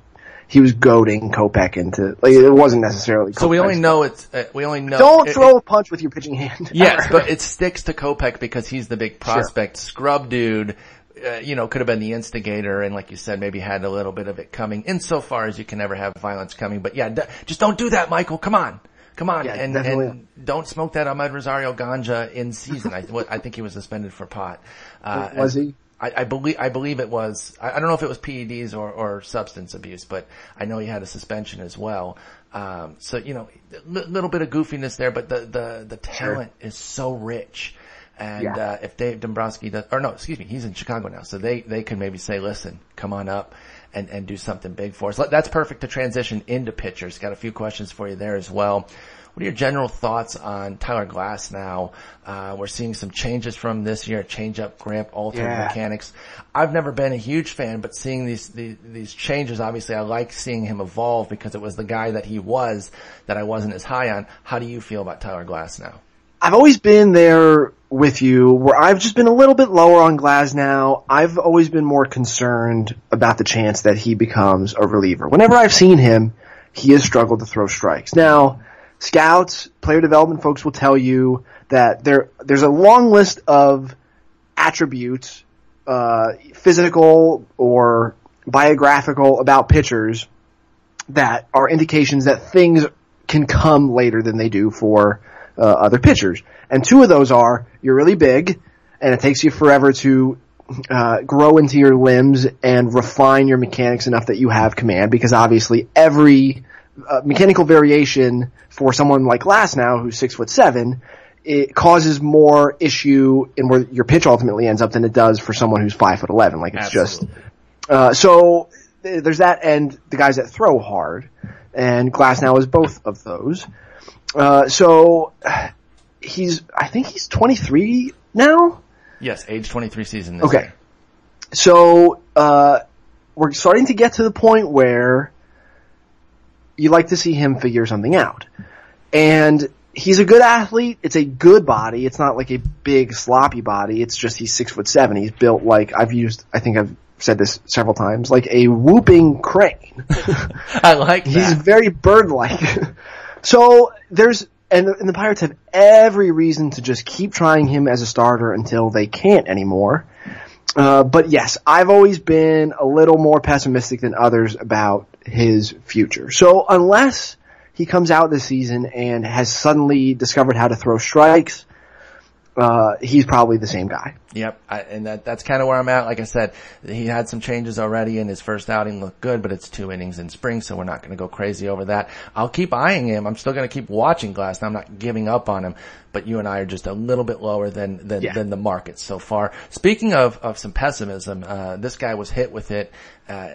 he was goading Kopech into like it wasn't necessarily. So we only know it's, uh, we only know. Don't it- throw a punch with your pitching hand. [LAUGHS] Yes, but it sticks to Kopech because he's the big prospect scrub dude. uh, you know, could have been the instigator and like you said, maybe had a little bit of it coming insofar as you can never have violence coming. But yeah, d- just don't do that, Michael. Come on. Come on. Yeah, and, and don't smoke that Amed Rosario ganja in season. I, I think he was suspended for pot. Uh, Was he? I, I believe, I believe it was, I, I don't know if it was PEDs or, or substance abuse, but I know he had a suspension as well. Um, so, you know, a little bit of goofiness there, but the, the, the talent is so rich. And, Yeah. uh, if Dave Dombrowski does, or no, excuse me, he's in Chicago now, so they, they can maybe say, listen, come on up and, and do something big for us. That's perfect to transition into pitchers. Got a few questions for you there as well. What are your general thoughts on Tyler Glasnow? Uh, we're seeing some changes from this year, change up, gramp, altered Yeah. mechanics. I've never been a huge fan, but seeing these, these, these changes, obviously I like seeing him evolve because it was the guy that he was that I wasn't as high on. How do you feel about Tyler Glasnow? I've always been there with you where I've just been a little bit lower on Glasnow. I've always been more concerned about the chance that he becomes a reliever. Whenever I've seen him, he has struggled to throw strikes. Now, scouts, player development folks will tell you that there, there's a long list of attributes, uh, physical or biographical about pitchers that are indications that things can come later than they do for uh, other pitchers. And two of those are you're really big, and it takes you forever to uh, grow into your limbs and refine your mechanics enough that you have command. Because obviously, every uh, mechanical variation for someone like Glasnow, who's six foot seven, it causes more issue in where your pitch ultimately ends up than it does for someone who's five foot eleven. Like it's just uh, so there's that, and the guys that throw hard, and Glasnow is both of those. Uh, so he's, I think he's 23 now. Yes, age 23 season this Okay. year. So uh, we're starting to get to the point where you like to see him figure something out, and he's a good athlete. It's a good body. It's not like a big sloppy body. It's just he's six foot seven. He's built like I've used. I think I've said this several times, like a whooping crane. [LAUGHS] I like He's very bird-like. [LAUGHS] so there's and the, and the Pirates have every reason to just keep trying him as a starter until they can't anymore. Uh, but yes, I've always been a little more pessimistic than others about his future. So unless he comes out this season and has suddenly discovered how to throw strikes, uh, he's probably the same guy. Yep, I, and that that's kind of where I'm at. Like I said, he had some changes already, and his first outing looked good, but it's two innings in spring, so we're not going to go crazy over that. I'll keep eyeing him. I'm still going to keep watching Glass. and I'm not giving up on him, but you and I are just a little bit lower than than, Yeah. than the market so far. Speaking of of some pessimism, uh, this guy was hit with it. Uh,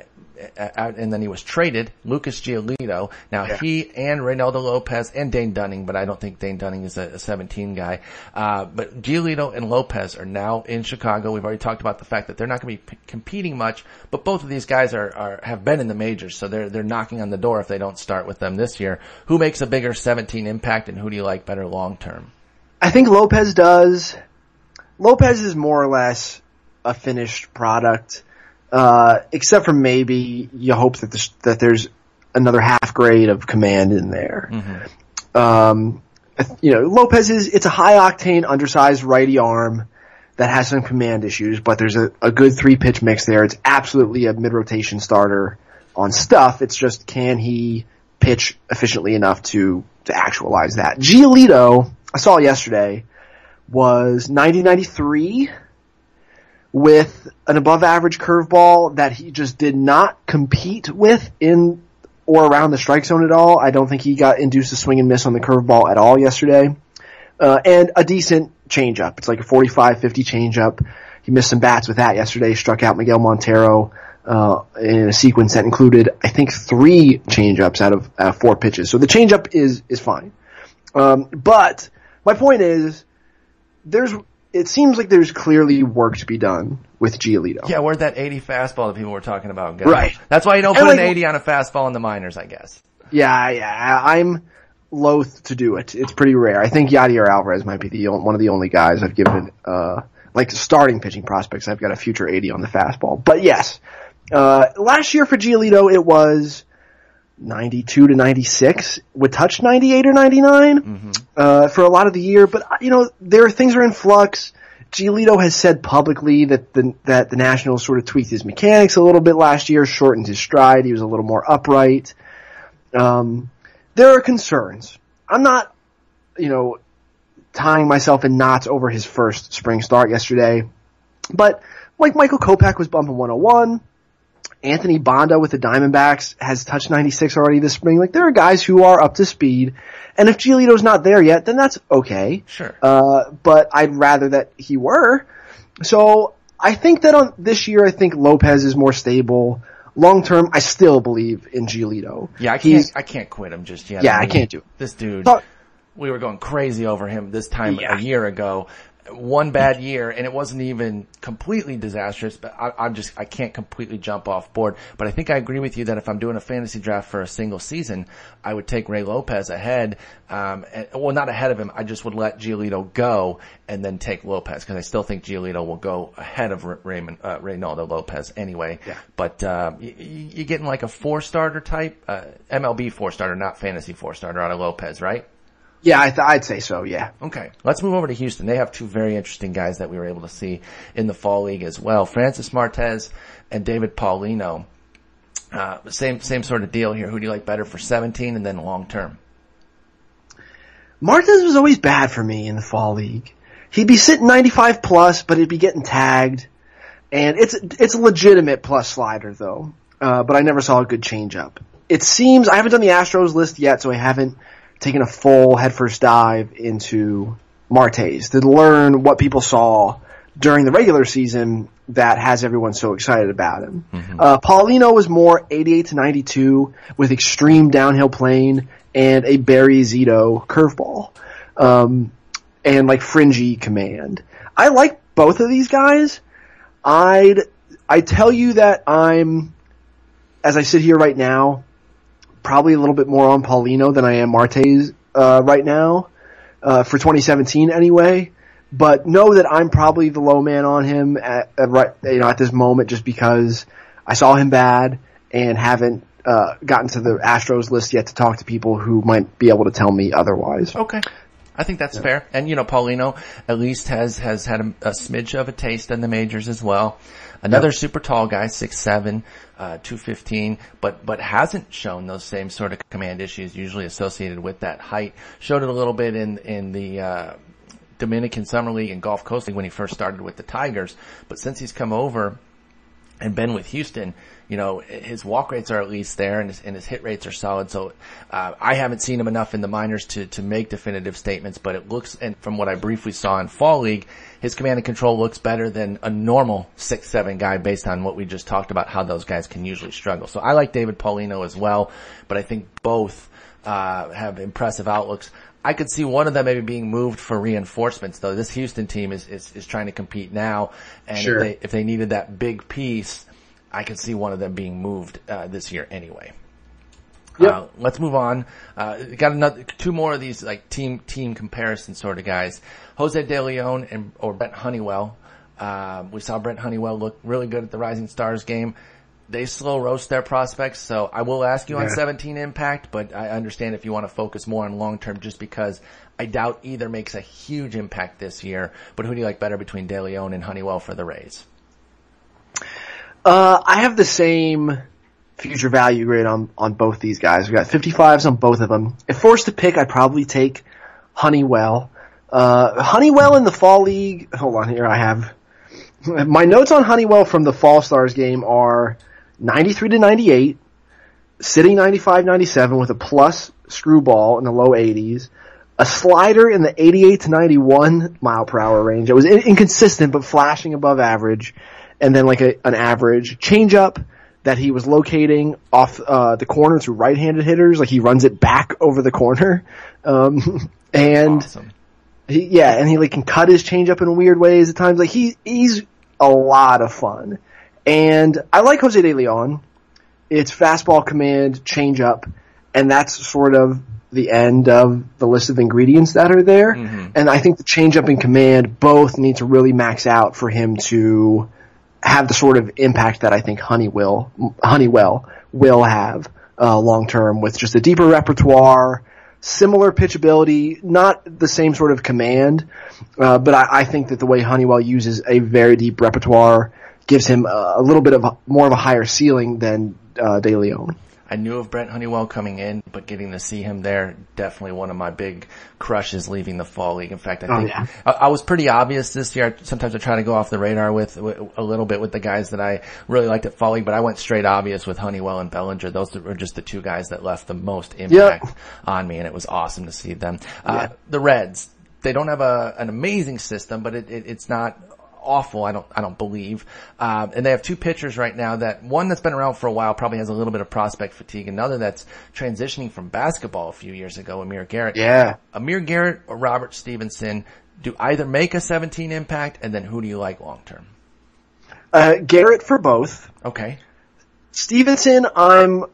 out, and then he was traded, Lucas Giolito. Now Yeah. he and Reynaldo Lopez and Dane Dunning, but I don't think Dane Dunning is a, a 17 guy. Uh, but Giolito and Lopez are now in Chicago. We've already talked about the fact that they're not going to be p- competing much, but both of these guys are, are, have been in the majors, so they're, they're knocking on the door if they don't start with them this year. Who makes a bigger 17 impact and who do you like better long term? I think Lopez does. Lopez is more or less a finished product, uh, except for maybe you hope that there's, that there's another half grade of command in there. Um, you know, Lopez is it's a high octane, undersized righty arm that has some command issues, but there's a, a good three pitch mix there. It's absolutely a mid rotation starter on stuff. It's just can he pitch efficiently enough to to actualize that. Giolito, I saw yesterday, was 90-93 with an above average curveball that he just did not compete with in or around the strike zone at all. I don't think he got induced to swing and miss on the curveball at all yesterday. Uh, and a decent changeup. It's like a 45-50 changeup. He missed some bats with that yesterday, struck out Miguel Montero, uh, in a sequence that included, I think, three changeups out of, of four pitches. So the changeup is, is fine. Um, but my point is, there's, it seems like there's clearly work to be done with Giolito. Yeah, where'd that 80 fastball that people were talking about go? Right. That's why you don't And put like- an 80 on a fastball in the minors, I guess. Yeah, yeah, I'm loath to do it. It's pretty rare. I think Yadier Alvarez might be the one of the only guys I've given uh like starting pitching prospects. I've got a future 80 on the fastball. But yes, uh last year for Giolito it was 92 to 96. Would touch 98 or 99 uh for a lot of the year, but uh, you know, there are things are in flux. Giolito has said publicly that the that the Nationals sort of tweaked his mechanics a little bit last year, shortened his stride. He was a little more upright. Um, there are concerns. I'm not, you know, tying myself in knots over his first spring start yesterday, but like Michael Kopech was bumping 101. Anthony Banda with the Diamondbacks has touched 96 already this spring. Like there are guys who are up to speed, and if Giolito's not there yet, then that's okay. Sure. Uh, but I'd rather that he were. So I think that on this year, I think Lopez is more stable. Long term, I still believe in Giolito. Yeah, I can't. He's- I can't quit him just yet. Yeah, I mean, can't do it. This dude. We were going crazy over him this time Yeah. a year ago. One bad year, and it wasn't even completely disastrous. But I, I'm just I can't completely jump off board. But I think I agree with you that if I'm doing a fantasy draft for a single season, I would take Ray Lopez ahead. Um, and, well, not ahead of him. I just would let Giolito go and then take Lopez because I still think Giolito will go ahead of Ra- Raymond uh, Reynaldo Lopez anyway. Yeah. But uh, y- y- you're getting like a four starter type, uh, MLB four starter, not fantasy four starter out of Lopez, right? Yeah, I th- I'd say so. Yeah. Okay, let's move over to Houston. They have two very interesting guys that we were able to see in the fall league as well. Francis Martes and David Paulino. Uh, same same sort of deal here. Who do you like better for 17 and then long term? Martes was always bad for me in the fall league. He'd be sitting 95 plus, but he'd be getting tagged. And it's, it's a legitimate plus slider though. Uh, but I never saw a good changeup. It seems, I haven't done the Astros list yet, so I haven't taken a full headfirst dive into Martes to learn what people saw during the regular season that has everyone so excited about him. Uh, Paulino was more 88 to 92 with extreme downhill plane and a Barry Zito curveball. Um, and like fringy command. I like both of these guys. I'd, I tell you that I'm, as I sit here right now, probably a little bit more on Paulino than I am Martes uh, right now, uh, for 2017 anyway. But know that I'm probably the low man on him at, at right, you know, at this moment just because I saw him bad and haven't, uh, gotten to the Astros list yet to talk to people who might be able to tell me otherwise. Okay. I think that's fair. And you know, Paulino at least has, has had a, a smidge of a taste in the majors as well. Another super tall guy, six seven, uh, 215, but, but hasn't shown those same sort of command issues usually associated with that height. Showed it a little bit in, in the, uh, Dominican Summer League and Gulf Coast League when he first started with the Tigers. But since he's come over and been with Houston, you know, his walk rates are at least there and his, and his hit rates are solid. So, uh, I haven't seen him enough in the minors to, to make definitive statements, but it looks, and from what I briefly saw in fall league, his command and control looks better than a normal six, seven guy based on what we just talked about, how those guys can usually struggle. So I like David Paulino as well, but I think both, uh, have impressive outlooks. I could see one of them maybe being moved for reinforcements though. This Houston team is, is, is trying to compete now and Sure. if they, if they needed that big piece, I could see one of them being moved, uh, this year anyway. Yep. Uh, let's move on. Uh, got another, two more of these like team, team comparison sort of guys. Jose De Leon and, or Brent Honeywell. Uh, we saw Brent Honeywell look really good at the Rising Stars game. They slow roast their prospects, so I will ask you on 17 impact, but I understand if you want to focus more on long term just because I doubt either makes a huge impact this year. But who do you like better between De Leon and Honeywell for the Rays? Uh, I have the same future value grade on, on both these guys. We got 55s on both of them. If forced to pick, I'd probably take Honeywell. Uh, Honeywell in the fall league, hold on here, I have, my notes on Honeywell from the Fall Stars game are 93 to 98, sitting 95, 97 with a plus screwball in the low 80s, a slider in the 88 to 91 mile per hour range. It was in- inconsistent, but flashing above average, and then like a, an average changeup that he was locating off uh, the corner to right-handed hitters. Like he runs it back over the corner, um, [LAUGHS] and Awesome. he, yeah, and he like can cut his changeup in weird ways at times. Like he he's a lot of fun, and I like Jose De Leon. It's fastball command, changeup, and that's sort of the end of the list of ingredients that are there. And I think the changeup and command both need to really max out for him to have the sort of impact that I think Honeywell Honeywell will have uh, long term with just a deeper repertoire, similar pitchability, not the same sort of command, uh, but I, I think that the way Honeywell uses a very deep repertoire gives him a, a little bit of a, more of a higher ceiling than uh, De Leon. I knew of Brent Honeywell coming in, but getting to see him there, definitely one of my big crushes leaving the fall league. In fact, I Oh, think yeah. I, I was pretty obvious this year. Sometimes I try to go off the radar with, with a little bit with the guys that I really liked at fall league, but I went straight obvious with Honeywell and Bellinger. Those were just the two guys that left the most impact on me, and it was awesome to see them. Uh, the Reds, they don't have a, an amazing system, but it, it, it's not awful. I don't, I don't believe. Um, and they have two pitchers right now that one that's been around for a while probably has a little bit of prospect fatigue. Another that's transitioning from basketball a few years ago, Amir Garrett. Yeah. Amir Garrett or Robert Stephenson do either make a 17 impact and then who do you like long term? Uh, Garrett for both. Okay. Stephenson, I'm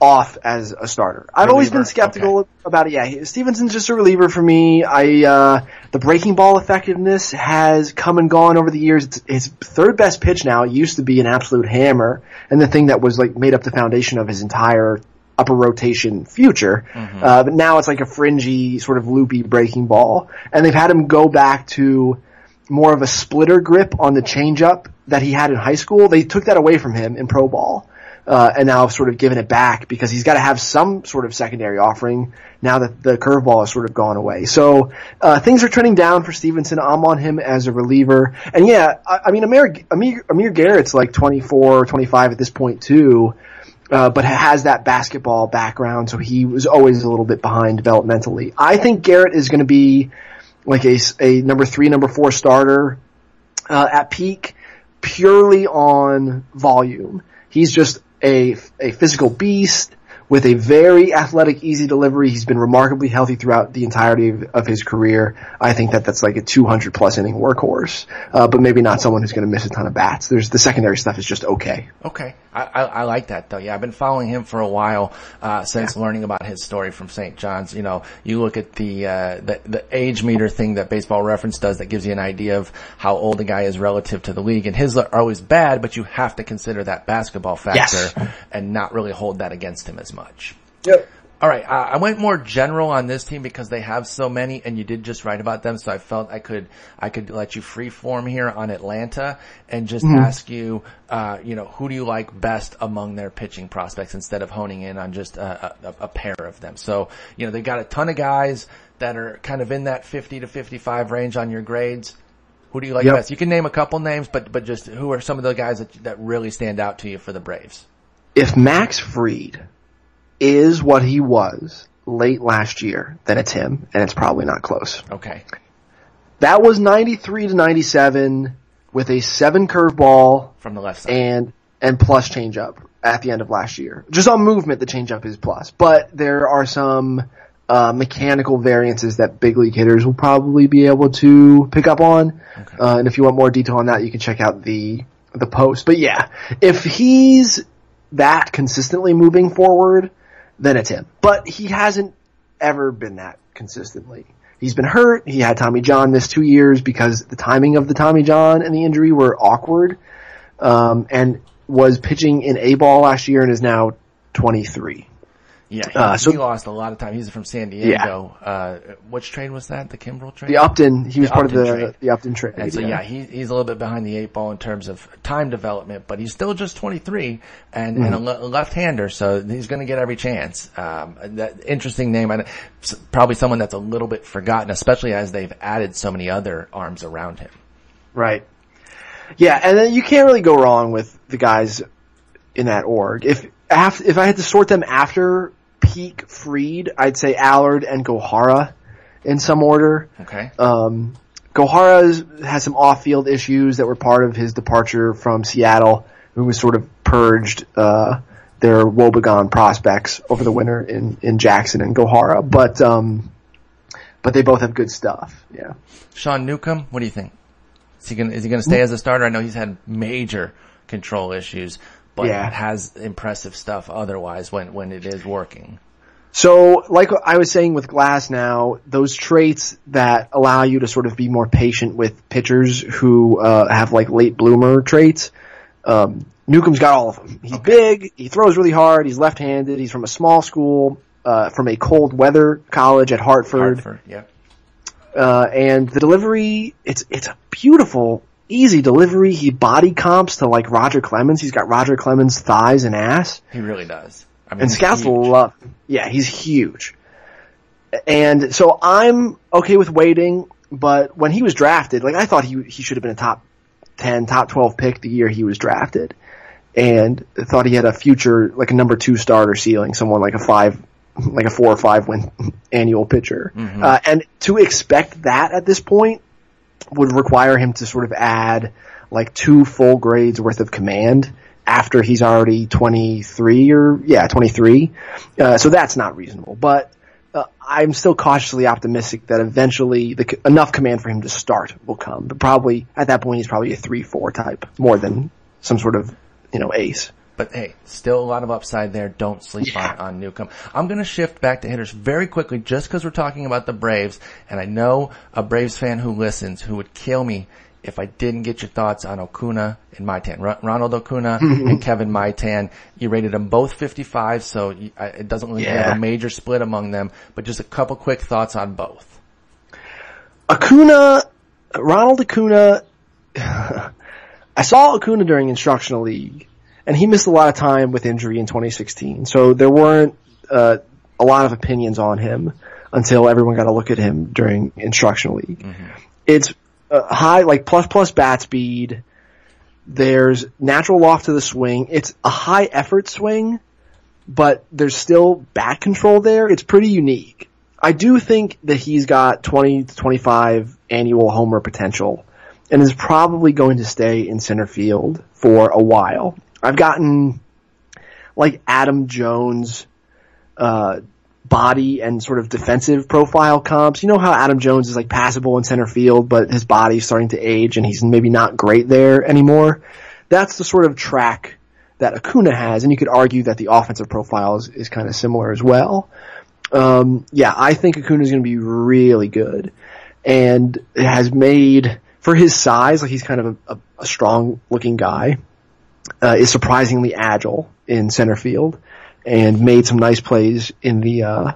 off as a starter. I've always been Reliever, skeptical about it. Yeah, Stephenson's just a reliever for me. I uh, the breaking ball effectiveness has come and gone over the years. It's his third best pitch now. It used to be an absolute hammer, and the thing that was like made up the foundation of his entire upper rotation future. Uh, but now it's like a fringy sort of loopy breaking ball, and they've had him go back to more of a splitter grip on the changeup that he had in high school. They took that away from him in pro ball. Uh, and now have sort of given it back because he's got to have some sort of secondary offering now that the curveball has sort of gone away. So uh, things are trending down for Stephenson. I'm on him as a reliever, and yeah, I, I mean Amir, Amir Amir Garrett's like 24, or 25 at this point too, uh, but has that basketball background, so he was always a little bit behind developmentally. I think Garrett is going to be like a number three, number four starter uh, at peak purely on volume. He's just a, a physical beast with a very athletic, easy delivery. He's been remarkably healthy throughout the entirety of, of his career. I think that that's like a 200 plus inning workhorse, uh, but maybe not someone who's going to miss a ton of bats. There's the secondary stuff is just okay. Okay. I, I, I like that though. Yeah, I've been following him for a while, uh, since learning about his story from St. John's. You know, you look at the, uh, the, the age meter thing that baseball reference does that gives you an idea of how old a guy is relative to the league and his are always bad, but you have to consider that basketball factor Yes. and not really hold that against him as much. Yep. All right, uh, I went more general on this team because they have so many, and you did just write about them, so I felt I could I could let you free form here on Atlanta and just ask you, uh, you know, who do you like best among their pitching prospects instead of honing in on just a, a, a pair of them. So, you know, they got a ton of guys that are kind of in that 50 to 55 range on your grades. Who do you like Yep. best? You can name a couple names, but but just who are some of the guys that that really stand out to you for the Braves? If Max Fried is what he was late last year, then it's him, and it's probably not close. Okay. That was 93 to 97 with a seven curveball From the left side. and and plus changeup at the end of last year. Just on movement, the changeup is plus, but there are some uh, mechanical variances that big league hitters will probably be able to pick up on. Uh, and if you want more detail on that, you can check out the the post. But yeah, if he's that consistently moving forward, then it's him. But he hasn't ever been that consistently. He's been hurt. He had Tommy John miss two years because the timing of the Tommy John and the injury were awkward. Um, and was pitching in A ball last year and is now 23. Yeah, he, Uh, so- he lost a lot of time. He's from San Diego. Uh, which trade was that? The Kimbrel trade? The Upton, he was The part Upton of the, trade. the Upton trade. and so yeah, he, he's a little bit behind the eight ball in terms of time development, but he's still just 23 and, and a, Mm-hmm. le- left-hander, so he's going to get every chance. Um, that interesting name, and probably someone that's a little bit forgotten, especially as they've added so many other arms around him. Right. Yeah, and then you can't really go wrong with the guys in that org. If if I had to sort them after peak Fried, I'd say Allard and Gohara in some order. Okay. Um, Gohara has some off-field issues that were part of his departure from Seattle, who was sort of purged uh, their Wobegon prospects over the winter in, in Jackson and Gohara. But um, but they both have good stuff. Yeah. Sean Newcomb, what do you think? Is he to, is he going to stay as a starter? I know he's had major control issues, but Yeah. has impressive stuff otherwise when, when it is working. So, like I was saying with Glasnow, those traits that allow you to sort of be more patient with pitchers who uh, have like late bloomer traits, um, Newcomb's got all of them. He's big, he throws really hard, he's left-handed, he's from a small school, uh, from a cold weather college at Hartford. Hartford, yep. Uh, and the delivery, it's, it's a beautiful, easy delivery. He body comps to like Roger Clemens. He's got Roger Clemens thighs and ass. He really does. I mean, And scouts huge. love him. Yeah, he's huge. And so I'm okay with waiting, but when he was drafted, like I thought he, he should have been a top 10, top 12 pick the year he was drafted. And thought he had a future, like a number two starter ceiling, someone like a five, like a four or five win [LAUGHS] annual pitcher. Uh, and to expect that at this point would require him to sort of add like two full grades worth of command after he's already 23 or yeah 23 uh, so that's not reasonable. But uh, I'm still cautiously optimistic that eventually the, enough command for him to start will come. But probably at that point he's probably a 3-4 type more than some sort of you know ace But hey, still a lot of upside there. Don't sleep Yeah. on, on Newcomb. I'm going to shift back to hitters very quickly just because we're talking about the Braves. And I know a Braves fan who listens who would kill me if I didn't get your thoughts on Acuna and Maitan. Ro- Ronald Acuna [LAUGHS] and Kevin Maitan. You rated them both 55, so you, I, it doesn't really you have a major split among them. But just a couple quick thoughts on both. Acuna, Ronald Acuna, [SIGHS] I saw Acuna during instructional league, and he missed a lot of time with injury in 2016. So there weren't uh, a lot of opinions on him until everyone got a look at him during instructional league. It's uh, high, like plus plus bat speed. There's natural loft to the swing. It's a high effort swing, but there's still bat control there. It's pretty unique. I do think that he's got 20 to 25 annual homer potential and is probably going to stay in center field for a while. I've gotten like Adam Jones, uh, body and sort of defensive profile comps. You know how Adam Jones is like passable in center field, but his body's starting to age and he's maybe not great there anymore. That's the sort of track that Acuna has, and you could argue that the offensive profile is, is kind of similar as well. Um, yeah, I think Acuna is going to be really good, and has made for his size, like he's kind of a, a, a strong looking guy, uh, is surprisingly agile in center field, and made some nice plays in the uh,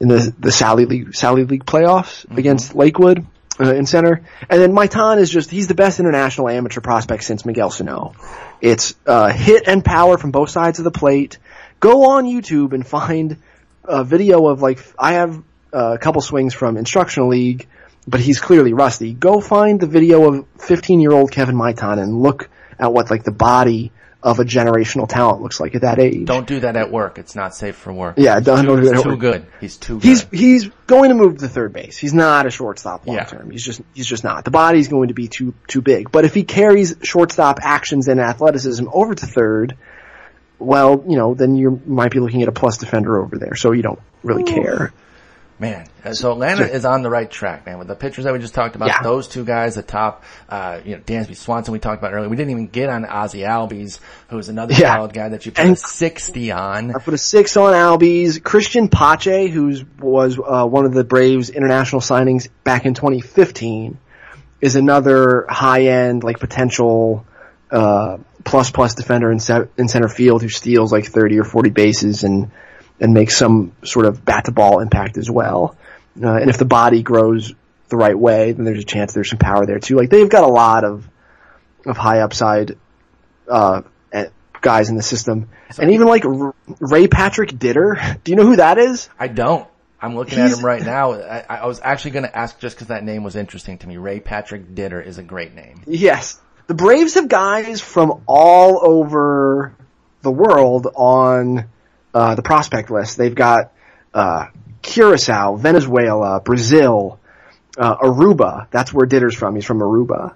in the the Sally League Sally League playoffs against Lakewood. Uh, in center, and then Maitan is just—he's the best international amateur prospect since Miguel Sano. It's uh, hit and power from both sides of the plate. Go on YouTube and find a video of like I have uh, a couple swings from instructional league, but he's clearly rusty. Go find the video of 15 year old Kevin Maitan and look at what like the body of a generational talent looks like at that age. Don't do that at work. It's not safe for work. Yeah, don't- Too- don't do that at Too work. good. He's too good. He's he's going to move to third base. He's not a shortstop long Yeah. term. He's just he's just not. The body's going to be too too big. But if he carries shortstop actions and athleticism over to third, well, you know, then you might be looking at a plus defender over there. So you don't really care. Man, so Atlanta is on the right track, man. With the pitchers that we just talked about, Yeah. those two guys, the top, uh, you know, Dansby Swanson we talked about earlier. We didn't even get on Ozzie Albies, who's another Yeah. solid guy that you put And- a 60 on. I put a six on Albies. Cristian Pache, who was uh, one of the Braves international signings back in 2015, is another high end, like potential uh, plus plus defender in, ce- in center field who steals like 30 or 40 bases and and make some sort of bat to ball impact as well. Uh, and if the body grows the right way, then there's a chance there's some power there too. Like they've got a lot of of high upside uh, guys in the system, and even like R- Ray Patrick Didder. [LAUGHS] Do you know who that is? I don't. I'm looking at him right now. I, I was actually going to ask just because that name was interesting to me. Ray Patrick Didder is a great name. Yes, the Braves have guys from all over the world on uh, the prospect list. They've got uh, Curacao, Venezuela, Brazil, uh, Aruba. That's where Didder's from. He's from Aruba,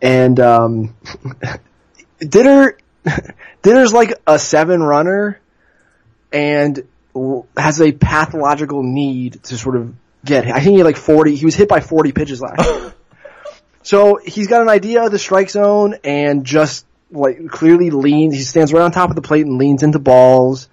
and um, [LAUGHS] Didder [LAUGHS] Didder's like a seven runner, and has a pathological need to sort of get. I think he had like forty. He was hit by forty pitches last year. [LAUGHS] So he's got an idea of the strike zone and just like clearly leans. He stands right on top of the plate and leans into balls.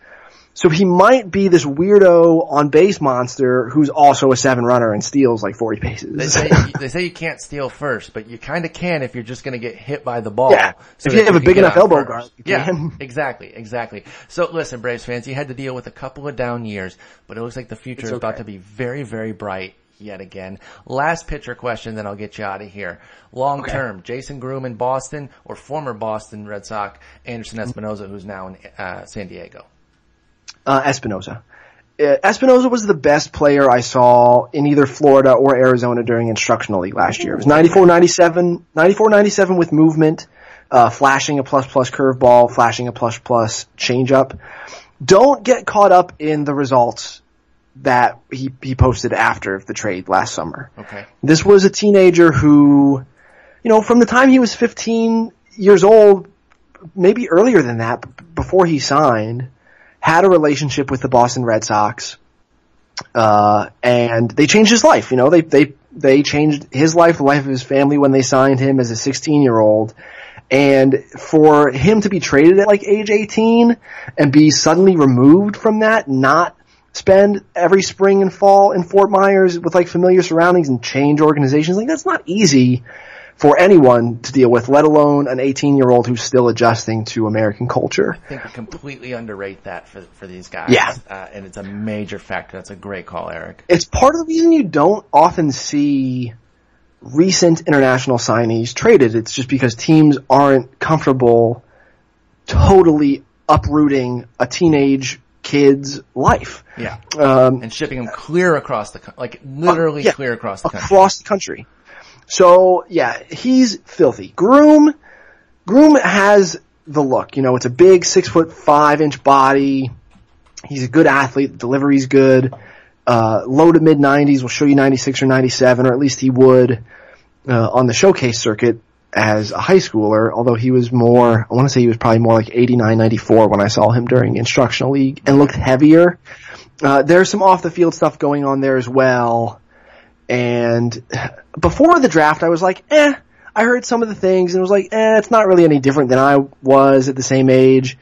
So he might be this weirdo on base monster who's also a seven runner and steals like 40 paces. They say, [LAUGHS] they say you can't steal first, but you kind of can if you're just going to get hit by the ball. Yeah. so If you have a big enough elbow first. guard, Yeah, can. exactly, exactly. So listen, Braves fans, you had to deal with a couple of down years, but it looks like the future It's is about to be very, very bright yet again. Last pitcher question, then I'll get you out of here. Long term, Jason Groome in Boston or former Boston Red Sox Anderson Espinoza, who's now in uh, San Diego. Uh, Espinoza. Uh, Espinoza was the best player I saw in either Florida or Arizona during instructional league last year. It was 94, 97, 94, 97 with movement, uh, flashing a plus plus curveball, flashing a plus plus changeup. Don't get caught up in the results that he, he posted after the trade last summer. Okay. This was a teenager who, you know, from the time he was 15 years old, maybe earlier than that, before he signed, had a relationship with the Boston Red Sox, uh, and they changed his life. You know, they they they changed his life, the life of his family when they signed him as a 16 year old. And for him to be traded at like age 18 and be suddenly removed from that, not spend every spring and fall in Fort Myers with like familiar surroundings and change organizations, like that's not easy for anyone to deal with, let alone an 18 year old who's still adjusting to American culture. I think we completely underrate that for, for these guys. Yeah. Uh, and it's a major factor. That's a great call, Eric. It's part of the reason you don't often see recent international signees traded. It's just because teams aren't comfortable totally uprooting a teenage kid's life. Yeah. Um, And shipping them clear across the, like literally yeah, clear across the country. across the country. So yeah, he's filthy. Groome, Groome has the look. You know, it's a big six foot five inch body. He's a good athlete. Delivery's good. Uh, low to mid 90s. will show you 96 or 97, or at least he would uh, on the showcase circuit as a high schooler. Although he was more, I want to say he was probably more like 89, 94 when I saw him during instructional league, and looked heavier. Uh, there's some off the field stuff going on there as well. And before the draft, I was like, eh. I heard some of the things and was like, eh, it's not really any different than I was at the same age,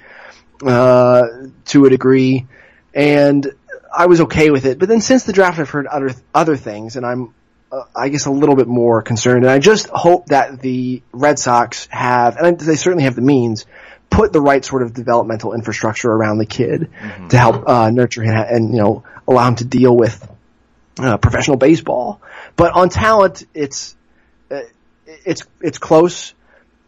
uh, to a degree. And I was okay with it. But then since the draft, I've heard other, other things and I'm, uh, I guess a little bit more concerned. And I just hope that the Red Sox have, and they certainly have the means, put the right sort of developmental infrastructure around the kid to help, uh, nurture him and, you know, allow him to deal with, uh, professional baseball. But on talent, it's uh, it's it's close.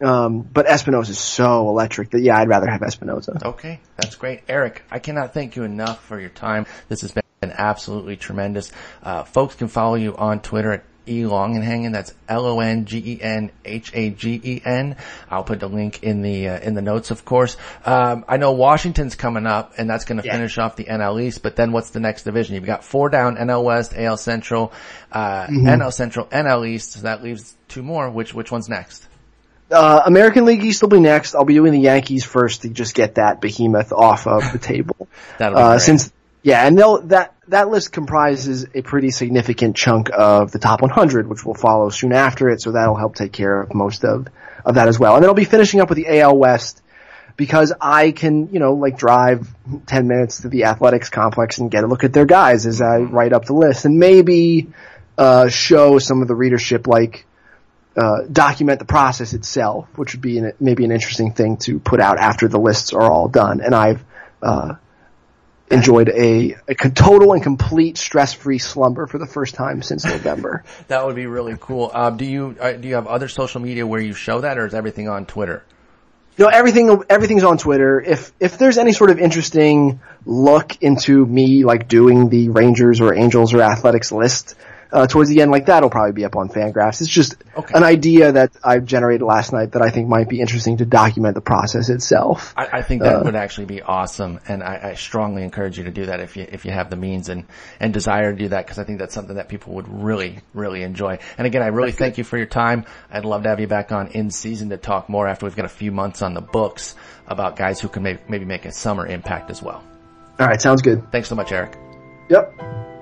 Um, but Espinoza is so electric that yeah, I'd rather have Espinoza. Okay, that's great. Eric, I cannot thank you enough for your time. This has been absolutely tremendous. Uh, folks can follow you on Twitter at Longenhagen. That's L O N G E N H A G E N. I'll put the link in the uh, in the notes, of course. Um, I know Washington's coming up, and that's going to Yeah. finish off the NL East. But then, what's the next division? You've got four down: NL West, AL Central, uh, NL Central, NL East. So that leaves two more. Which which one's next? Uh, American League East will be next. I'll be doing the Yankees first to just get that behemoth off of the table. [LAUGHS] That'll be Uh, great. since yeah, and they'll, that that list comprises a pretty significant chunk of the top 100, which will follow soon after it. So that'll help take care of most of of that as well. And then I'll be finishing up with the AL West because I can, you know, like drive 10 minutes to the athletics complex and get a look at their guys as I write up the list and maybe, uh, show some of the readership like, uh, document the process itself, which would be an, maybe an interesting thing to put out after the lists are all done. And I've, uh, enjoyed a, a total and complete stress-free slumber for the first time since [LAUGHS] November. That would be really cool. Um, do you uh, do you have other social media where you show that, or is everything on Twitter? you know, everything, everything's on Twitter. If, if there's any sort of interesting look into me, like doing the Rangers or Angels or Athletics list, uh, towards the end, like that'll probably be up on Fangraphs. It's just Okay. an idea that I generated last night that I think might be interesting to document the process itself. I, I think that would actually be awesome, and I, I strongly encourage you to do that if you if you have the means and and desire to do that, because I think that's something that people would really really enjoy. And again, I really thank you for your time. I'd love to have you back on in season to talk more after we've got a few months on the books about guys who can maybe maybe make a summer impact as well. All right, sounds good. Thanks so much, Eric. Yep.